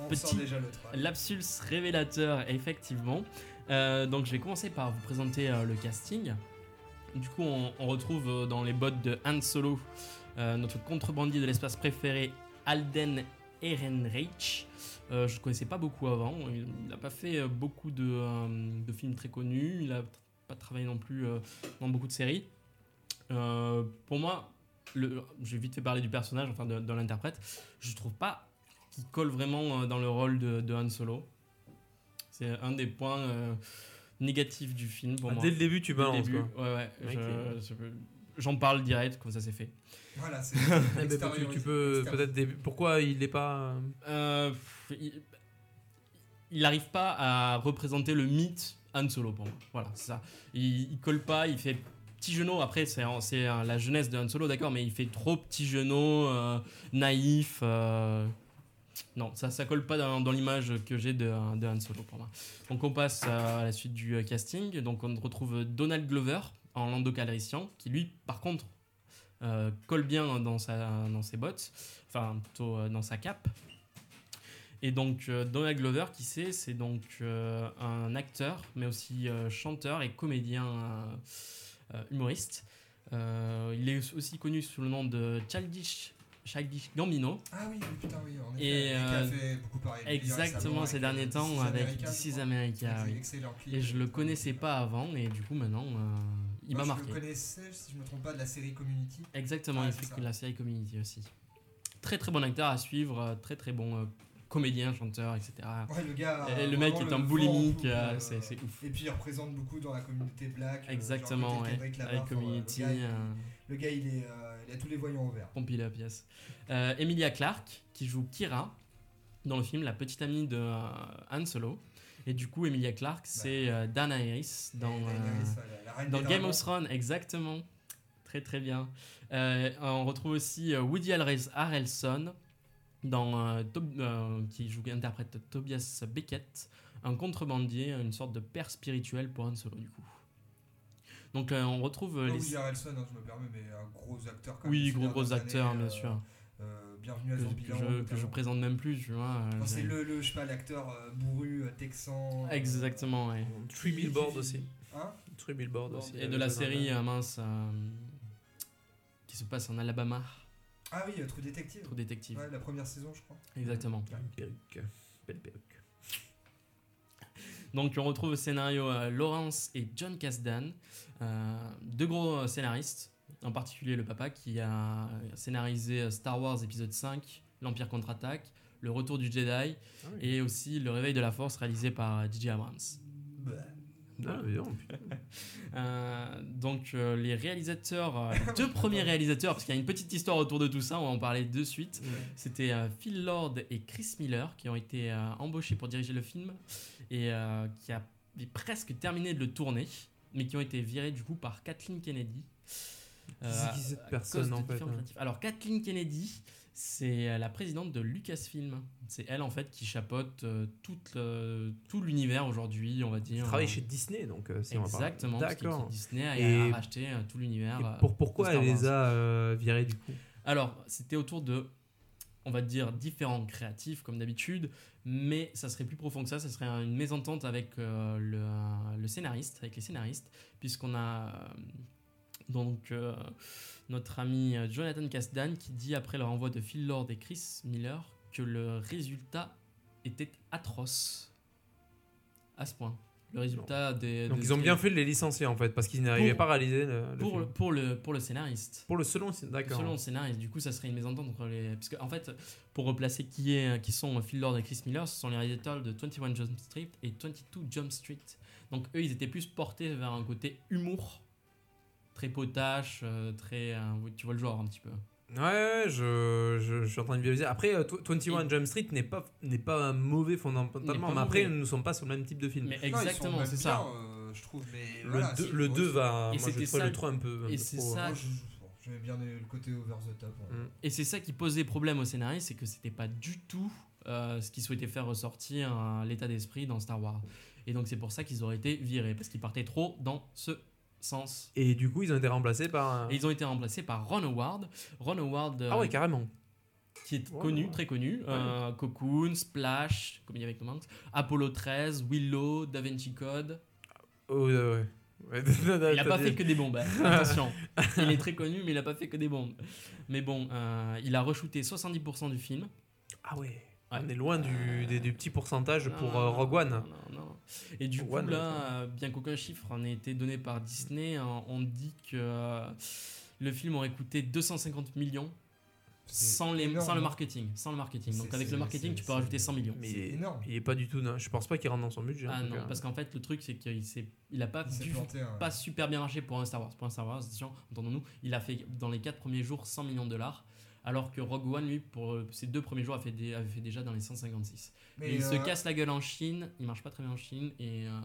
On Petit- sent déjà le travail. Lapsus révélateur, effectivement. Donc je vais commencer par vous présenter le casting. Du coup, on, on retrouve dans les bottes de Han Solo notre contrebandier de l'espace préféré, Alden Ehrenreich. Euh, je ne connaissais pas beaucoup avant. Il n'a pas fait beaucoup de, euh, de films très connus. Il n'a pas travaillé non plus euh, dans beaucoup de séries. Euh, pour moi, le- j'ai vite fait parler du personnage, enfin de, de l'interprète. Je trouve pas qu'il colle vraiment euh, dans le rôle de, de Han Solo. C'est un des points euh, négatifs du film pour Ah, moi. dès le début, tu balances. début, quoi. ouais, ouais. Ok. je- je- J'en parle direct, comme ça c'est fait. Voilà, c'est. Ben, tu, tu peux peut-être dé- pourquoi il n'est pas Euh, il n'arrive pas à représenter le mythe Han Solo pour moi. Voilà, c'est ça. Il, il colle pas, il fait petit genou. Après, c'est euh, la jeunesse de Han Solo, d'accord, mais il fait trop petit genou, euh, naïf. euh, Non, ça, ça colle pas dans, l'image que j'ai de, Han Solo pour moi. Donc on passe à la suite du casting. Donc on retrouve Donald Glover en Lando qui lui, par contre, colle bien dans, ses bottes, enfin plutôt dans sa cape. Et donc Donald Glover, qui c'est C'est donc un acteur, mais aussi chanteur et comédien humoriste. Euh, il est aussi connu sous le nom de Childish, Childish Gambino. Ah oui, putain, oui. En effet, Et, euh, fait beaucoup parler. Exactement ces derniers temps avec America. oui. Excellent clip. Et je le connaissais pas avant et du coup maintenant euh, il m'a Je marqué. le connaissais, si je me trompe pas, de la série Community. Exactement, il fait ça. que la série Community aussi. Très très bon acteur à suivre, euh, très très bon euh, comédien, chanteur, etc. Ouais, le gars. Et le mec vraiment est un en boulimique, euh, euh, c'est c'est ouf. Et puis il représente beaucoup dans la communauté black. euh, Exactement, genre ouais. Enfin, Community, Le gars, il- euh, le gars, il, est, euh, il a tous les voyants au vert. Pompey la pièce. Euh, Emilia Clarke, qui joue Kira dans le film, la petite amie de euh, Han Solo. Et du coup, Emilia Clarke, c'est euh, Dana Harris dans, euh, la- la dans Game of Thrones, exactement. Très très bien. Euh, on retrouve aussi euh, Woody Harrels- Harrelson dans, euh, Tob- euh, qui joue interprète Tobias Beckett, un contrebandier, une sorte de père spirituel pour Han Solo du coup. Donc euh, on retrouve euh, Pas les Woody Harrelson, hein, je me permets, mais un gros acteur quand même. oui gros gros années, bien euh, sûr euh, bienvenue à que, que Zombieland. je, que je présente même plus tu vois. euh, Enfin, c'est le, le, je sais pas, l'acteur euh, bourru, texan. euh, Exactement ouais. Three Billboard aussi. Hein? Three Billboard aussi. Et de la série mince euh, qui se passe en Alabama, Ah oui, euh, True Detective. True Detective. Ouais, la première saison, je crois. Exactement. Une perruque. Belle perruque. Donc on retrouve au scénario euh, Lawrence et John Kasdan, euh, deux gros euh, scénaristes, en particulier le papa qui a scénarisé Star Wars épisode 5, L'Empire contre-attaque, Le Retour du Jedi Ah oui. et aussi Le Réveil de la Force réalisé par J.J. Abrams. Ah. Euh, donc euh, les réalisateurs, euh, les deux premiers réalisateurs, parce qu'il y a une petite histoire autour de tout ça, on va en parler de suite. C'était euh, Phil Lord et Chris Miller qui ont été euh, embauchés pour diriger le film et euh, qui a presque terminé de le tourner, mais qui ont été virés du coup par Kathleen Kennedy. Qui cette personne, en fait, hein. Alors, Kathleen Kennedy, c'est euh, la présidente de Lucasfilm. C'est elle, en fait, qui chapeaute euh, toute tout l'univers aujourd'hui, on va dire. travaille Euh, chez Disney, donc euh, si. Exactement, D'accord. Disney a, Et- a racheté tout l'univers. Et pour, pourquoi elle les a euh, virés du coup? Alors, c'était autour de, on va dire, différents créatifs, comme d'habitude, mais ça serait plus profond que ça, ça serait une mésentente avec le, le scénariste, avec les scénaristes, puisqu'on a donc euh, notre ami euh, Jonathan Kasdan qui dit, après le renvoi de Phil Lord et Chris Miller, que le résultat était atroce. À ce point. Le résultat des... Donc ils ont bien fait de les licencier en fait, parce qu'ils n'arrivaient pas à réaliser le, le Pour film. le, pour, le, pour le scénariste. Pour le selon, c'est- d'accord. Selon le scénariste, du coup, ça serait une mésentente entre les. Parce en fait, pour replacer qui, est, qui sont Phil Lord et Chris Miller, ce sont les réalisateurs de 21 Jump Street et 22 Jump Street. Donc, eux, ils étaient plus portés vers un côté humour, très potache, euh, très. euh, tu vois le genre un petit peu. Ouais, je, je, je suis en train de visualiser. Après, euh, tw- 21 Et- Jump Street n'est pas, n'est pas mauvais fondamentalement, pas mais après, nous ne sommes pas sur le même type de film. Mais exactement, c'est bien, ça. euh, je trouve, mais le voilà, 2 si, le moi, 2 je- va. Et moi, je ça- le 3 un peu. un et peu c'est trop, ça- euh, moi, je- J'aimais bien le le côté over the top. ouais. Mm. Et c'est ça qui posait problème au scénariste, c'est que c'était pas du tout euh, ce qu'ils souhaitaient faire ressortir euh, l'état d'esprit dans Star Wars. Et donc, c'est pour ça qu'ils auraient été virés, parce qu'ils partaient trop dans ce sens. Et du coup, ils ont été remplacés par. Et ils ont été remplacés par Ron Howard. Ron Howard, euh, Ah ouais, carrément. qui est connu, très connu. euh, Cocoon, Splash, comme il y avait Tom Hanks, Apollo 13, Willow, Da Vinci Code. Oh, ouais, Il n'a pas fait que des bombes, hein. attention. il est très connu, mais il n'a pas fait que des bombes. Mais bon, euh, il a re-shooté 70% du film. Ah ouais. Ouais. On est loin du, des, du petit pourcentage pour euh, Rogue One. non, non. Et du coup, One, là, ouais. euh, bien qu'aucun chiffre n'ait été donné par Disney, hein, on dit que euh, le film aurait coûté 250 millions sans, les, énorme, sans le hein. marketing. Sans le marketing. Donc avec le marketing, tu peux rajouter 100 millions. Mais est, énorme. il est pas du tout. non, Je pense pas qu'il rentre dans son budget. Ah non, cas. parce qu'en fait, le truc, c'est qu'il s'est- il a pas, Il s'est du- planté, hein. pas super bien marché pour un Star Wars. Pour un Star Wars, entendons-nous, il a fait dans les 4 premiers jours 100 millions de dollars. Alors que Rogue One, lui, pour euh, ses deux premiers jours, a fait, des- avait fait déjà dans les 156. Mais, et il se euh, casse la gueule en Chine, il marche pas très bien en Chine et euh,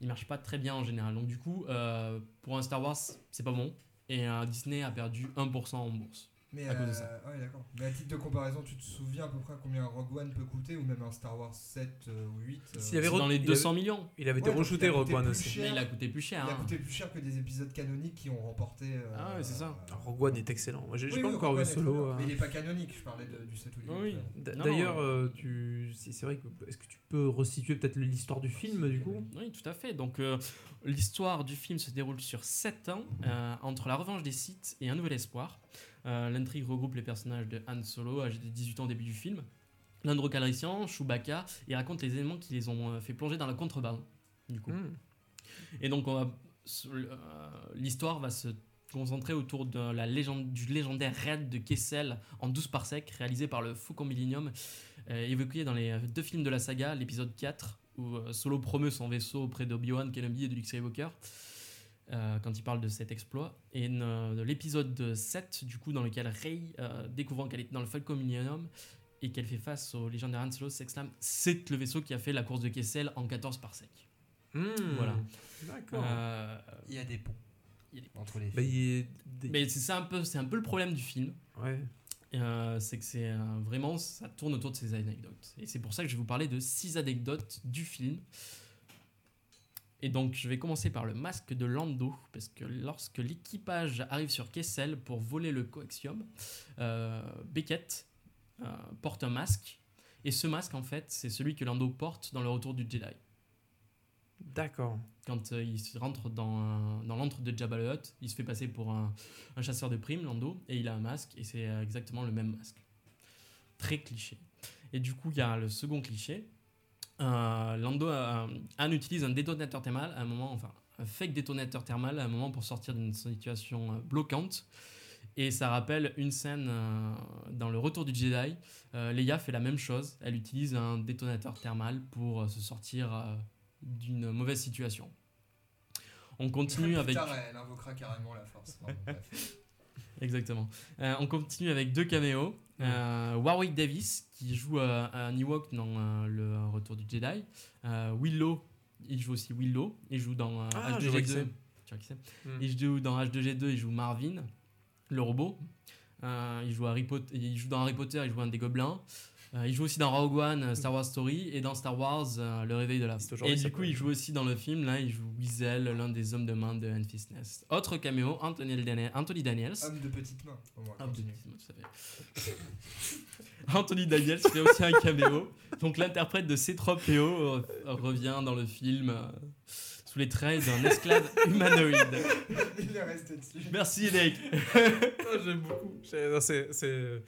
il marche pas très bien en général. Donc du coup, euh, pour un Star Wars, c'est pas bon. Et euh, Disney a perdu 1% en bourse. Mais, à cause de euh, ça. ouais, d'accord. Mais à titre de comparaison, tu te souviens à peu près combien un Rogue One peut coûter ou même un Star Wars 7 euh, ou 8 euh, S'il avait dans les il 200 millions. Il avait été Ouais, re-shooté Rogue One aussi. cher. Mais il a coûté plus cher. Il a hein. coûté plus cher que des épisodes canoniques qui ont remporté. euh, Ah ouais, c'est ça. euh, Rogue One est excellent. Moi, J'ai oui, pas oui, encore vu Solo. euh. Mais il est pas canonique, je parlais de- du 7 ou 8. Oui. D'ailleurs, tu... c'est c'est vrai que est-ce que tu peux resituer peut-être l'histoire du film du coup? Oui, tout à fait. Donc, l'histoire du film se déroule sur 7 ans, entre la revanche des Sith et un nouvel espoir. Euh, L'intrigue regroupe les personnages de Han Solo, âgé de 18 ans au début du film, Lando Calrissian, Chewbacca, et raconte les éléments qui les ont euh, fait plonger dans la contrebande. Du coup. Hmm. Et donc, euh, l'histoire va se concentrer autour de la légende, du légendaire raid de Kessel en 12 parsecs, réalisé par le Faucon Millennium, euh, évoqué dans les deux films de la saga, l'épisode 4, où euh, Solo promeut son vaisseau auprès d'Obi-Wan Kenobi et de Luke Skywalker, euh, quand il parle de cet exploit. Et euh, de l'épisode 7, du coup, dans lequel Rey, euh, découvrant qu'elle était dans le Falcon Millennium, et qu'elle fait face au légendaire Han Solo, s'exclame « C'est le vaisseau qui a fait la course de Kessel en 14 parsecs Hmm. Voilà. D'accord. Euh, Il y a des ponts Il y a des entre les Bah, est des- Mais c'est ça un peu, c'est un peu le problème du film. Ouais. Euh, c'est que c'est euh, vraiment, ça tourne autour de ces anecdotes. Et c'est pour ça que je vais vous parler de six anecdotes du film. Et donc, je vais commencer par le masque de Lando, parce que lorsque l'équipage arrive sur Kessel pour voler le coaxium, euh, Beckett euh, porte un masque. Et ce masque, en fait, c'est celui que Lando porte dans le retour du Jedi. D'accord. Quand euh, il rentre dans, dans l'antre de Jabba le Hutt, il se fait passer pour un, un chasseur de primes, Lando, et il a un masque, et c'est exactement le même masque. Très cliché. Et du coup, il y a le second cliché. Euh, Lando, euh, Han utilise un détonateur thermal à un moment, enfin, un fake détonateur thermal à un moment pour sortir d'une situation euh, bloquante. Et ça rappelle une scène dans le Retour du Jedi. Leia fait la même chose. Elle utilise un détonateur thermal pour se sortir d'une mauvaise situation. On continue avec. tard, elle invoquera carrément la force. Exactement. Euh, on continue avec deux caméos. Euh, Warwick Davis, qui joue euh, un Ewok dans euh, le Retour du Jedi. Euh, Willow, il joue aussi Willow. Il joue dans euh, Ah, je vois qui H2G2, c'est. Tu vois qui c'est Mm. Il joue dans H2G2, il joue Marvin, le robot. Euh, il, joue Harry Potter, il joue dans Harry Potter, il joue un des gobelins. Euh, il joue aussi dans Rogue One, euh, Star Wars Story, et dans Star Wars, euh, Le Réveil de la. Et du coup, il joue aussi dans le film, là, il joue Weasel, l'un des hommes de main de Enfys Nest. Autre caméo, Anthony, Daniel- Anthony Daniels. Homme de petite main. Au moins, continue. tout à fait. Anthony Daniels fait aussi un caméo. Donc l'interprète de C3PO euh, revient dans le film euh, sous les traits d'un esclave humanoïde. Il est resté dessus. Merci Eric. Ah, J'aime beaucoup. C'est.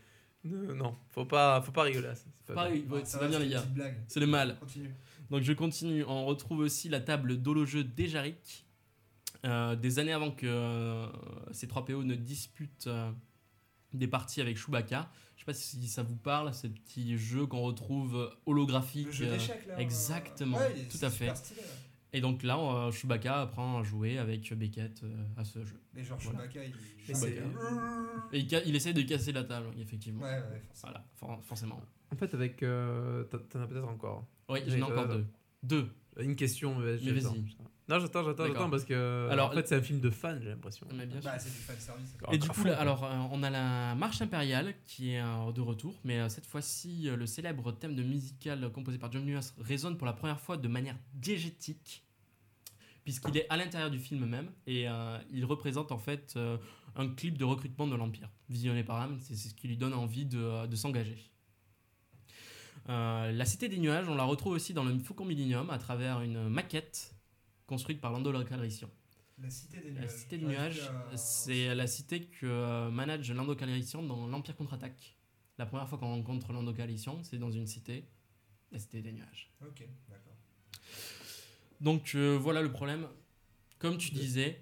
Euh, Non, faut pas, faut pas rigoler c'est pas Pareil, Ah, ouais, ça va, bien les gars. C'est le mal. Continue. Donc je continue. On retrouve aussi la table d'Holojeu d'Ejaric. Euh, des années avant que euh, ces 3PO ne disputent euh, des parties avec Chewbacca. Je sais pas si ça vous parle, ces petits jeux qu'on retrouve holographiques. Le jeu euh, d'échecs là. exactement, Ouais, tout à fait. stylé. Et donc là, euh, Chewbacca apprend à jouer avec Beckett euh, à ce jeu. Mais genre Voilà. Chewbacca, il. Et il, essaie de casser la table, effectivement. Ouais, ouais, forcément. Voilà, for- forcément. En fait, avec. euh, t'en- as peut-être encore. Oui, j'en ai encore deux. Deux. Une question, mais Mais vas-y. Non, j'attends, j'attends, j'attends parce que. Alors- en fait, c'est un film de fan, j'ai l'impression. Bah, c'est du fan service. Et du coup, là, alors, euh, on a la marche impériale qui est euh, de retour, mais euh, cette fois-ci, euh, le célèbre thème de musical composé par John Williams résonne pour la première fois de manière diégétique, puisqu'il est à l'intérieur du film même, et euh, il représente en fait euh, un clip de recrutement de l'Empire, visionné par Ham, c'est ce qui lui donne envie de, de s'engager. Euh, la Cité des Nuages, on la retrouve aussi dans le Faucon Millennium à travers une maquette construite par Lando Calrissian. La cité des La nuages. cité des nuages, c'est la cité que euh, manage Lando Calrissian dans l'Empire contre-attaque. La première fois qu'on rencontre Lando Calrissian, c'est dans une cité, la cité des nuages. Ok, d'accord. Donc euh, voilà le problème. Comme tu disais,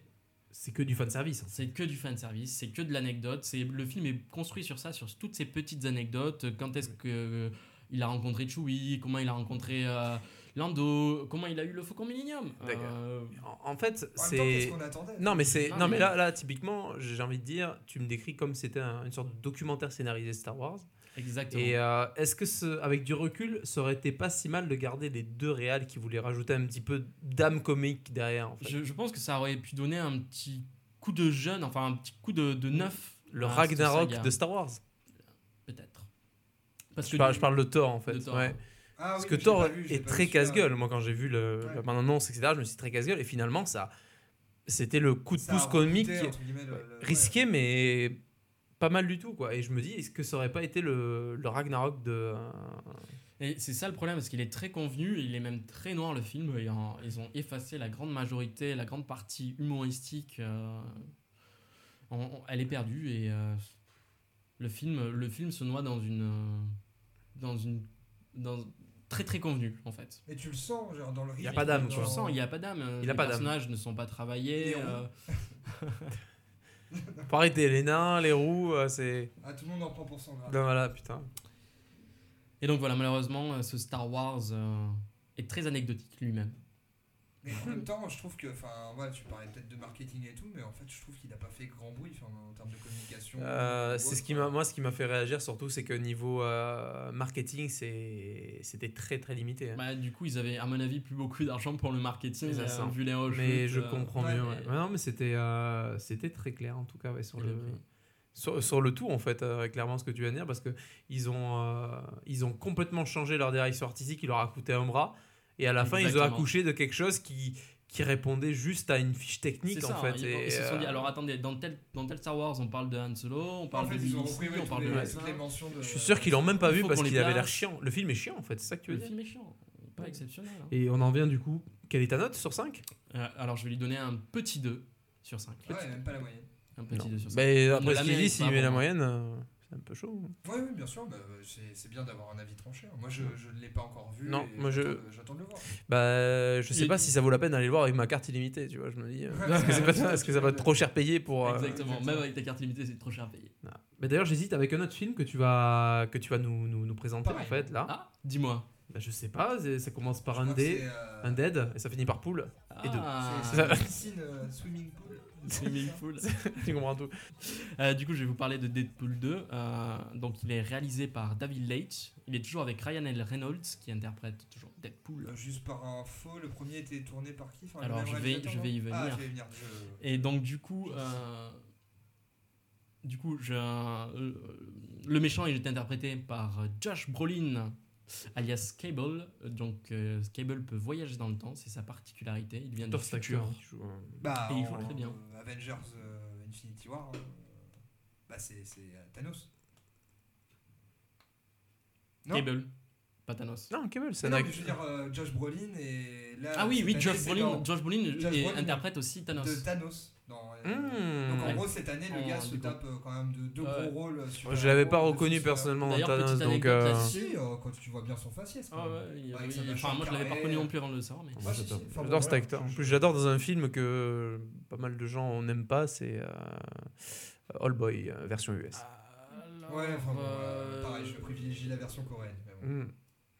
C'est que du fan service. c'est que du fan service, c'est que de l'anecdote. C'est le film est construit sur ça, sur toutes ces petites anecdotes. Quand est-ce que euh, il a rencontré Chewie, comment il a rencontré euh, Lando, comment il a eu le Faucon Millennium? D'accord. Euh, En, en fait, c'est. attendait? Non mais c'est Non, non, mais- mais là là typiquement j'ai envie de dire tu me décris comme c'était un- une sorte de documentaire scénarisé Star Wars exactement. et euh, est-ce que ce, avec du recul ça aurait été pas si mal de garder les deux réals qui voulaient rajouter un petit peu d'âme comique derrière en fait? Je, je pense que ça aurait pu donner un petit coup de jeune, enfin un petit coup de, de neuf. le Ragnarok de Star Wars. Peut-être. Parce Je parle, je parle de Thor en fait. De Thor. ouais. Ah Parce oui, que Thor vu, est très casse-gueule. Moi quand j'ai vu le, Ouais. la bande-annonce etc je me suis dit très casse-gueule et finalement ça c'était le coup de Ça pouce comique le- le- risqué mais pas mal du tout quoi et je me dis est-ce que ça aurait pas été le, le Ragnarok de euh, Et c'est ça le problème, parce qu'il est très convenu, il est même très noir le film. ils ont effacé la grande majorité, la grande partie humoristique. euh, on- on- elle est perdue et euh, le, film, le film se noie dans une. dans une. Dans, très très convenu en fait. Et tu le sens, genre dans le rythme. Y a pas d'âme, Tu le sens, il n'y a pas d'âme. Il a les pas d'âme. personnages ne sont pas travaillés. Euh, Faut arrêter les nains, les roues, euh, c'est. Ah, tout le monde en prend pour son grade. Ben voilà, putain. Et donc voilà, malheureusement, euh, ce Star Wars euh, est très anecdotique lui-même. Mais en même temps, je trouve que, enfin, ouais, tu parlais peut-être de marketing et tout, mais en fait, je trouve qu'il a pas fait grand bruit en termes de communication. Euh, c'est ce qui m'a, moi, ce qui m'a fait réagir surtout, c'est que niveau euh, marketing, c'est, c'était très très limité. hein. Bah, du coup, ils avaient, à mon avis, plus beaucoup d'argent pour le marketing, Ça euh, sent. vu les reshoots, mais je euh, comprends ouais, mieux. mais- ouais. Ouais, non, mais c'était, euh, c'était très clair en tout cas ouais, sur le. Sur, sur le tout en fait euh, clairement ce que tu viens de dire parce que ils ont euh, ils ont complètement changé leur direction artistique il leur a coûté un bras et à la fin ils ont accouché de quelque chose qui qui répondait juste à une fiche technique en fait ils, et, ils se sont dit, euh, alors attendez, dans tel, dans tel Star Wars, on parle de Han Solo, on En parle fait, de ils ont repris on parle les- de je suis sûr qu'ils l'ont même pas vu parce qu'il avait l'air chiant le film est chiant en fait c'est ça que tu veux Le dire film est chiant, pas exceptionnel. hein. et on en vient du coup quelle est ta note sur 5 Euh, alors je vais lui donner un petit 2 sur 5. Ouais, même pas la moyenne. Un petit 2 sur 5. ben, On après ce qu'il dit s'il met la moyenne euh, c'est un peu chaud Ouais, oui, bien sûr, bah, c'est c'est bien d'avoir un avis tranché. hein. Moi, je ne l'ai pas encore vu. Non, moi, je- j'attends de- le voir. bah je sais Il- pas si ça vaut la peine d'aller le voir avec ma carte illimitée tu vois je me dis euh, est-ce que, pas- ça va être trop cher payé pour euh, Exactement. même avec ta carte limitée, c'est trop cher à payer. Mais d'ailleurs, j'hésite avec un autre film que tu vas, que tu vas nous, nous, nous présenter Pareil. en fait là. Ah, dis-moi. Bah, je sais pas, ça commence par Je un crois que D, c'est, euh, un dead, et ça finit par pool. Et deux. Ah, C'est c'est une piscine, euh, swimming pool. Swimming pool. tu comprends tout. Euh, du coup, je vais vous parler de Deadpool 2. Euh, donc, il est réalisé par David Leitch. Il est toujours avec Ryan L. Reynolds qui interprète toujours Deadpool. Euh, Juste par info, le premier était tourné par qui? Enfin, Alors, je vais- je vais y Ah, venir. je vais y venir. je- Et donc, du coup, euh, du coup, je, euh, le méchant il est interprété par Josh Brolin, alias Cable. Donc, euh, Cable peut voyager dans le temps, c'est sa particularité. Il vient cet futur. joue, euh, Bah, Et il joue en- très bien. Avengers euh, Infinity War, euh, bah c'est c'est, euh, Thanos. Non? Cable, pas Thanos. Non, Cable, c'est un je veux dire euh, Josh Brolin et là. Ah oui, oui, Josh Brolin, Josh Brolin Josh est- Brolin. interprète aussi Thanos. de Thanos. Dans, euh, Mmh. Donc en gros cette année le gars se coup. tape euh, quand même de deux Ouais. gros rôles sur. Moi, je l'avais pas reconnu personnellement Thanos, donc. euh. Si, euh, quand tu vois bien son faciès. Ah ouais, il- oui, enfin, moi je l'avais pas reconnu non plus avant de le mais. Moi, Ah, j'adore. Enfin, bon, cet acteur. En plus, j'adore dans un film que pas mal de gens n'aiment pas, c'est euh, All Boy, euh, version US. Alors, Ouais, enfin euh, euh, pareil, je privilégie la version coréenne. mais bon. Mm.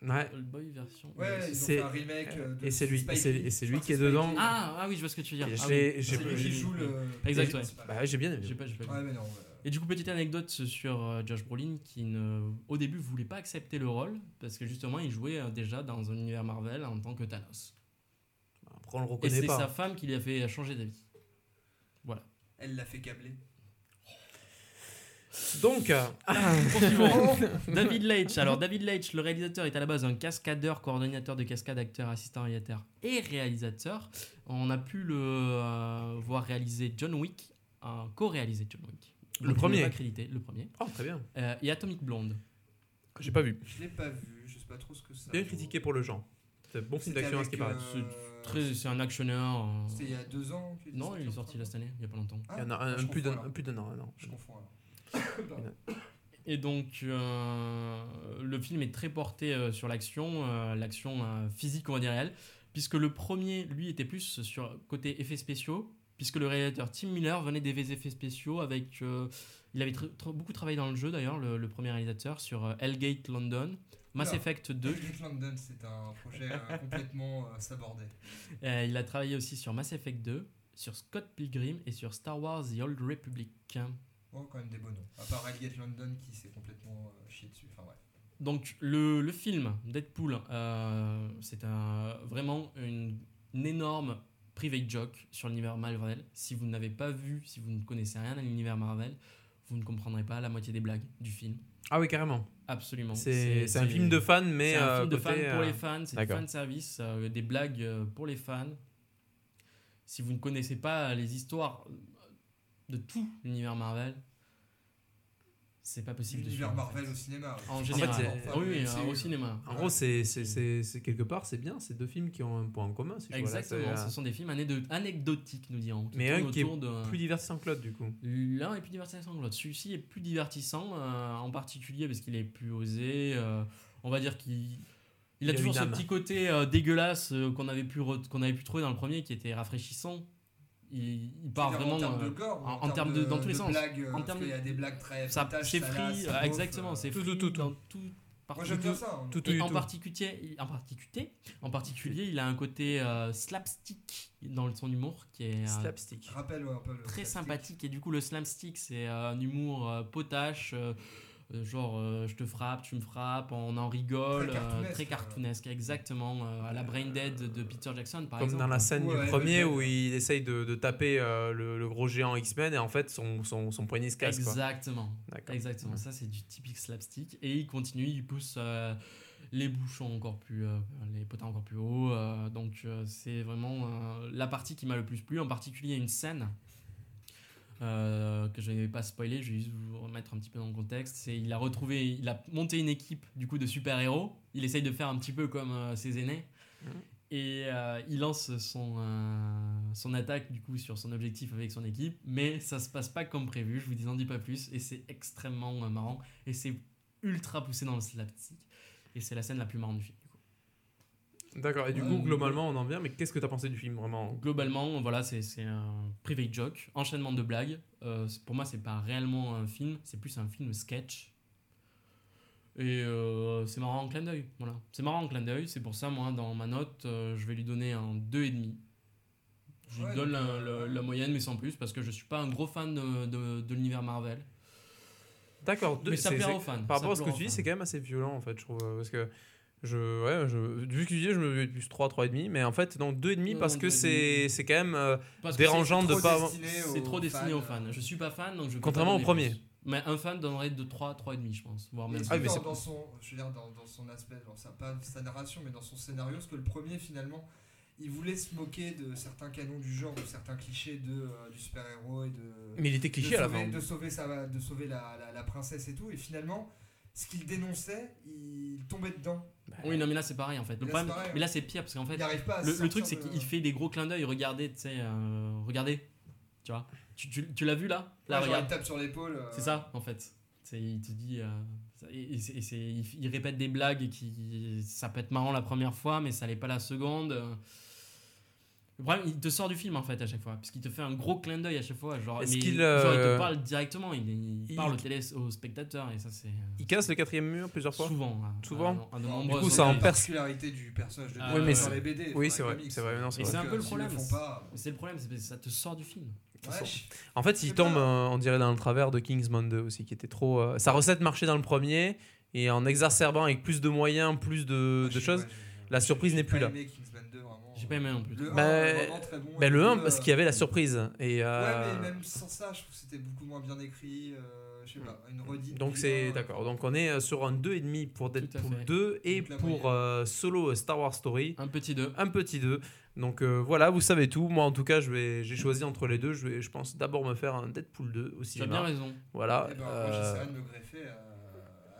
Ouais. Old Boy version. Ouais, C'est- un remake. euh, de et c'est lui- Spike et c'est- et c'est lui qui est c'est dedans. Ah, ah oui, je vois ce que tu veux dire. Et Ah oui. C'est lui qui j'ai- joue le. Exact, ouais. Bah, j'ai bien aimé. J'ai pas, j'ai pas vu. Ouais, mais non. euh, Et du coup, petite anecdote sur euh, Josh Brolin qui ne, au début voulait pas accepter le rôle parce que justement il jouait euh, déjà dans un univers Marvel en tant que Thanos. Après, on le Et reconnaît c'est pas. sa femme qui lui a fait changer d'avis. Voilà. Elle l'a fait câbler. Donc, euh, Continuons. David Leitch. Alors David Leitch, le réalisateur, est à la base un cascadeur, coordonnateur de cascade, acteur, assistant réalisateur et réalisateur. On a pu le euh, voir réaliser John Wick, un co-réalisé John Wick. Le premier. pas crédité, le premier. oh, très bien. Euh, et Atomic Blonde. J'ai pas vu. Je l'ai pas vu, je sais pas trop ce que ça. Bien vaut. critiqué pour le genre. C'est un bon film d'action à ce qui paraît. euh, c'est un actionneur. euh, C'était il y a deux ans Non, il est sorti là cette année, il y a pas longtemps. crois. Il y en a Ah, un, plus d'un an. Je confonds alors. Et donc, euh, le film est très porté euh, sur l'action, euh, l'action physique, on va dire réelle, puisque le premier, lui, était plus sur côté effets spéciaux, puisque le réalisateur Tim Miller venait des effets spéciaux avec. il avait beaucoup travaillé dans le jeu d'ailleurs, le, le premier réalisateur, sur Hellgate London, Mass. Effect 2. Epic London, c'est un projet complètement sabordé. Il a travaillé aussi sur Mass Effect 2, sur Scott Pilgrim et sur Star Wars The Old Republic. Oh, quand même des beaux noms. À part Hellgate London qui s'est complètement euh, chié dessus. Enfin, ouais. Donc le, le film Deadpool, euh, c'est un, vraiment une, une énorme private joke sur l'univers Marvel. Si vous n'avez pas vu, si vous ne connaissez rien à l'univers Marvel, vous ne comprendrez pas la moitié des blagues du film. Ah oui, carrément. Absolument. C'est c'est un film de fans, mais. c'est un euh, film de fans pour euh, les fans, c'est du d'accord. fan service, euh, des blagues pour les fans. Si vous ne connaissez pas les histoires de tout l'univers Marvel, c'est pas possible de L'univers Marvel fait. au cinéma. En général. c'est- oui, euh, au cinéma. En gros, c'est c'est- c'est- c'est quelque part, c'est bien. C'est deux films qui ont un point en commun. si je vois là, Exactement, c'est, euh, ce sont des films anecdotiques, nous dirons. Mais un qui est de- plus divertissant que l'autre, du coup. L'un est plus divertissant que l'autre. Celui-ci est plus divertissant, euh, en particulier parce qu'il est plus osé. euh, on va dire qu'il il a Il a toujours ce petit côté euh, dégueulasse euh, qu'on avait, pu qu'on avait pu trouver dans le premier qui était rafraîchissant. Il, il part vraiment. en termes euh, de gore, ou en- en termes de- dans tous les sens. Blagues, euh, En parce termes qu'il y a des blagues très. ça, c'est free, ça euh, exactement, c'est tout, free tout, tout, dans tout. Moi partout. j'aime bien ça. hein. Tout, tout, Et tout. en particulier, en particulier, en particulier, il a un côté euh, slapstick dans son humour qui est euh, Slapstick. Rappelle ouais, un peu le. très slapstick. sympathique. Et du coup, le slapstick, c'est euh, un humour euh, potache, genre euh, je te frappe, tu me frappes, on en rigole, Très euh, cartoonesque, très euh. cartoonesque, exactement. euh, à la Brain Dead de Peter Jackson, par Comme exemple. dans la scène Ouais, du premier où il essaye de, de taper euh, le, le gros géant X-Men et en fait son, son, son poignet se casse. quoi. Exactement. Exactement, ça c'est du typique slapstick. Et il continue, il pousse euh, les bouchons encore plus, euh, les potins encore plus haut. euh, donc euh, c'est vraiment euh, la partie qui m'a le plus plu. En particulier une scène euh, que je vais pas spoiler, je vais juste vous remettre un petit peu dans le contexte. C'est il a retrouvé, il a monté une équipe du coup de super héros. Il essaye de faire un petit peu comme euh, ses aînés. Mhm. Et euh, il lance son, son attaque du coup sur son objectif avec son équipe, mais ça se passe pas comme prévu, je vous en dis pas plus, et c'est extrêmement marrant, et c'est ultra poussé dans le slapstick, et c'est la scène la plus marrante du film. D'accord. Et du coup, mais- globalement, on en vient. Mais qu'est-ce que t'as pensé du film vraiment Globalement, voilà, c'est c'est un private joke, enchaînement de blagues. Euh, pour moi, c'est pas réellement un film, c'est plus un film sketch. Et euh, c'est marrant en clin d'œil. Voilà. C'est marrant en clin d'œil. C'est pour ça, moi, dans ma note, euh, je vais lui donner un 2,5. Je lui Ouais, donne donc, la, euh, la- la moyenne, mais sans plus, parce que je suis pas un gros fan de, de- de l'univers Marvel. D'accord. Mais ça plaira aux fans. Par rapport à ce que tu dis, c'est quand même assez violent en fait, je trouve. euh, Parce que je, ouais, je, vu que tu dis, je me mets plus 3, 3,5. Mais en fait, donc 2,5 Non, parce que 2,5. c'est c'est quand même euh, Parce que dérangeant de pas. C'est trop destiné aux fans. Je suis pas fan, donc je Contrairement au premier. plus. Mais un fan donnerait de 3, 3,5, je pense. Voire Mais même Ah, mais dans, c'est- dans son, je veux dire, dans, dans son aspect, genre, ça, pas sa narration, mais dans son scénario, parce que le premier, finalement, il voulait se moquer de certains canons du genre, de certains clichés de, euh, du super-héros et de, Mais il était de cliché à la sauver, fin. de sauver, sa, de sauver la, la, la princesse et tout. Et finalement, ce qu'il dénonçait, il tombait dedans. Oui, non, mais là c'est pareil en fait. Le Là, problème, c'est pareil, mais là c'est pire parce qu'en fait, pas le, truc c'est de- qu'il fait des gros clins d'œil. Regardez, tu sais, euh, regardez, tu vois. Tu, tu, tu l'as vu là Là, Ouais, genre, regarde. il tape sur l'épaule. euh, C'est ça en fait. C'est- Il te dit. euh, et et il, il répète des blagues qui. Ça peut être marrant la première fois, mais ça l'est pas la seconde. Le problème, il te sort du film en fait à chaque fois, puisqu'il te fait un gros clin d'œil à chaque fois. Genre, Est-ce mais genre, il euh, te parle directement, il, il il- parle au, télé, au spectateur, et ça c'est. Il casse le quatrième mur plusieurs fois? Souvent. hein. Souvent? À- à de bon, nombreuses coup, ça en particularité du personnage de Ah, Deadpool oui, mais dans c'est- les BD. oui, c'est vrai, c'est vrai, non, c'est Et vrai. c'est un peu le euh, problème. font pas. C'est le problème, c'est que ça te sort du film. En fait, il tombe, euh, on dirait, dans le travers de Kingsman 2 aussi, qui était trop. euh, sa recette marchait dans le premier, et en exacerbant avec plus de moyens, plus de, choses, la surprise n'est plus là. aimé Kingsman 2, vraiment. J'ai pas aimé non plus. Le 1, Bah, vraiment très bon. Ben, et le 1, deux, parce euh, qu'il y avait la surprise. Et, euh, Ouais, mais même sans ça, je trouve que c'était beaucoup moins bien écrit. euh, je sais pas, une redite. Donc c'est d'accord. Donc on est euh, sur un 2,5 pour Deadpool fait. 2 et Donc pour euh, Solo Star Wars Story Un petit 2. un petit 2. Donc euh, voilà, vous savez tout. Moi en tout cas, je vais j'ai choisi entre les deux. Je vais je pense d'abord me faire un Deadpool 2 au Tu as cinéma. bien raison. Voilà. Eh ben, moi, euh, j'essaierai de me greffer à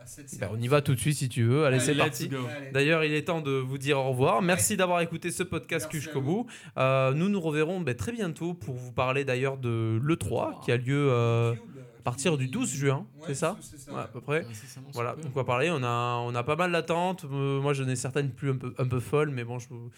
cette ben, on y va tout de suite si tu veux. Allez, Allez, c'est parti. D'ailleurs, il est temps de vous dire au revoir. Merci d'avoir écouté ce podcast jusqu'au bout. Euh, nous nous reverrons ben, très bientôt pour vous parler d'ailleurs de l'E3 qui a lieu euh, Cube, à partir du 12 juin, Ouais, c'est ça ça. Ouais, à peu près. Voilà, donc on va parler. On a, on a pas mal d'attentes. Euh, moi, j'en ai certaines plus un peu, un peu folles, mais bon, je vous-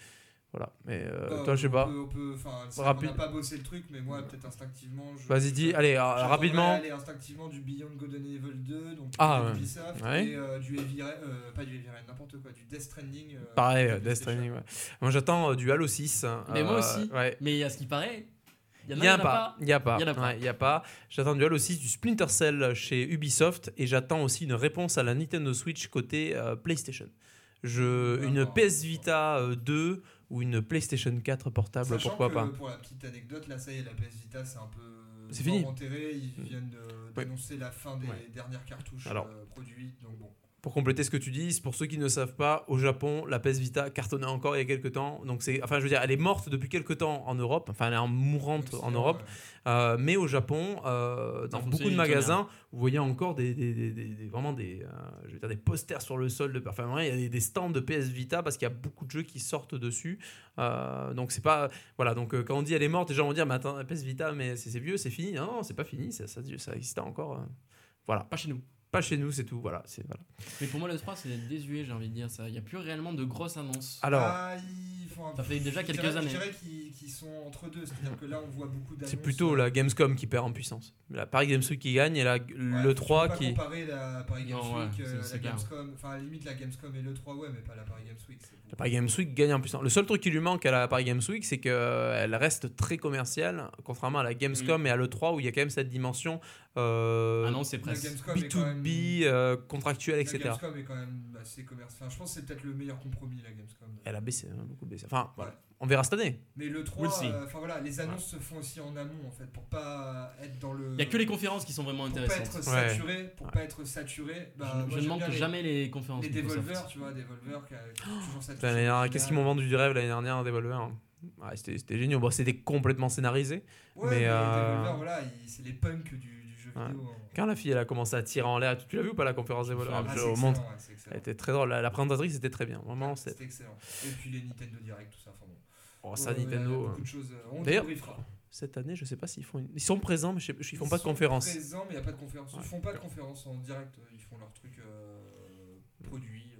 Voilà. Mais euh, Bah, toi, je sais pas. peut- on peut- enfin, c'est- Rapide. On n'a pas bossé le truc, mais moi, peut-être instinctivement. je- Vas-y, dis. Allez, euh, rapidement. aller instinctivement du Beyond Good and Evil 2, donc Ah, ouais. Ubisoft, Ouais. et euh, du Heavy Rain, euh, pas du Heavy Rain, n'importe quoi, du Death Stranding. euh, Pareil, euh, Death. Stranding. ouais. Moi, j'attends euh, du Halo 6. Mais moi aussi. Ouais. Mais à ce qui paraît, il n'y a, pas. Il n'y a pas. Il a pas. Ouais, il y a pas. J'attends du Halo 6, du Splinter Cell chez Ubisoft et j'attends aussi une réponse à la Nintendo Switch côté euh, PlayStation. Je, une. PS Vita euh, 2 ou une PlayStation 4 portable, Sachant pourquoi que, pas. Pour la petite anecdote, là, ça y est, la PS Vita, c'est un peu. C'est fini. enterré, ils viennent de- Ouais. d'annoncer la fin des Ouais. dernières cartouches Alors. euh, produites, donc bon. Pour compléter ce que tu dis, pour ceux qui ne savent pas, au Japon, la PS Vita cartonnait encore il y a quelques temps. Donc c'est, enfin, je veux dire, elle est morte depuis quelques temps en Europe. Enfin, elle est en mourante en Europe. euh, mais au Japon, euh, dans beaucoup de magasins, vous voyez encore des, des- des- des- des- vraiment des, euh, je veux dire, des posters sur le sol. De, enfin, il y a des, stands de PS Vita parce qu'il y a beaucoup de jeux qui sortent dessus. Donc c'est pas, voilà. Donc quand on dit elle est morte, les gens vont dire, mais attends, la PS Vita, mais c'est vieux, c'est fini. Non, non, c'est pas fini, ça, ça, ça existe encore. Voilà, Pas chez nous. Pas chez nous, c'est tout. Voilà, c'est voilà. Mais pour moi, le 3, c'est désuet, j'ai envie de dire ça. Il n'y a plus réellement de grosses annonces. Alors, ah, font un Ça fait déjà quelques dirais- années. Je dirais qu'ils qu'ils sont entre deux, c'est-à-dire que là, on voit beaucoup d'annonces. c'est plutôt la Gamescom qui perd en puissance. La Paris Games Week qui gagne et la, Ouais, le tu 3 peux pas qui. comparer la Paris Games Non, ouais, Week, euh, c'est- la. Gamescom, enfin, à la limite, la Gamescom et le 3, ouais, mais pas la Paris Games Week. La. Paris Games Week gagne en puissance. Le seul truc qui lui manque à la Paris Games Week, c'est qu'elle reste très commerciale, contrairement à la Gamescom et à l'E3 où il y a quand même cette dimension euh, Ah non, c'est presque. Gamescom est quand même- B2B, euh, contractuelle, La etc. Gamescom est quand même assez commerciale. Enfin, je pense que c'est peut-être le meilleur compromis, la Gamescom. Elle a baissé, hein, beaucoup baissé. Enfin, Ouais. voilà. on verra cette année. Mais le 3, We'll see. euh, enfin voilà, les annonces se font aussi en amont en fait, pour pas être dans le. Il n'y a que les conférences qui sont vraiment Pour pas intéressantes. être Ouais. saturé, pour pas être saturé. Bah, je je ne manque jamais les conférences. Les. Devolver, tu vois, Devolver qui a toujours cette. Qu'est-ce qu'ils m'ont vendu du rêve l'année dernière, un Devolver hein. Ouais, C'était c'était génial. Bon, c'était complètement scénarisé. Ouais, mais, mais, euh, Devolver, voilà, c'est les punks du, Ouais. Quand la fille elle a commencé à tirer en l'air, tu l'as vu ou pas la conférence Devolver Ah, Je c'est vous excellent, montre. ouais. Elle était très drôle. La, la présentatrice était très bien. Vraiment. C'était excellent. Et puis les Nintendo Direct, tout ça. Enfin bon. Oh, ça, Nintendo. beaucoup euh, de choses. euh, On D'ailleurs. Cette année, je sais pas s'ils font. Une... Ils sont présents, mais je sais- ils font pas de conférence. présents, mais il n'y a pas de conférence. Ils font pas de conférence en direct. Ils font leur truc euh, produit.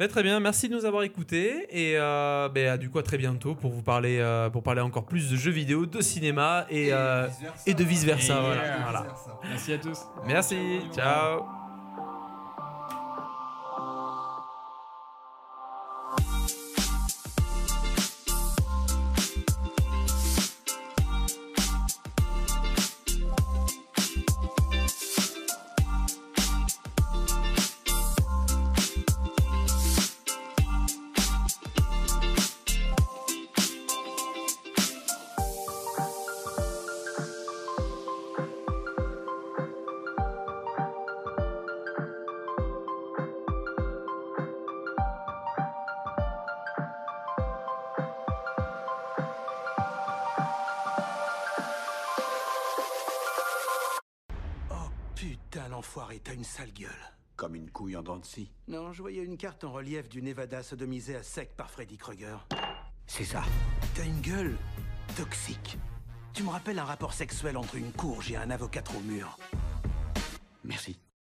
Mais très bien, merci de nous avoir écoutés et euh, ben, à, du coup à très bientôt pour vous parler euh, pour parler encore plus de jeux vidéo, de cinéma et, euh, et de vice versa. Et voilà. yeah. voilà. Vice-versa. Merci à tous. Merci, ciao. Je voyais une carte en relief du Nevada sodomisé à sec par Freddy Krueger. C'est ça. T'as une gueule toxique. Tu me rappelles un rapport sexuel entre une courge et un avocat trop mûr. Merci.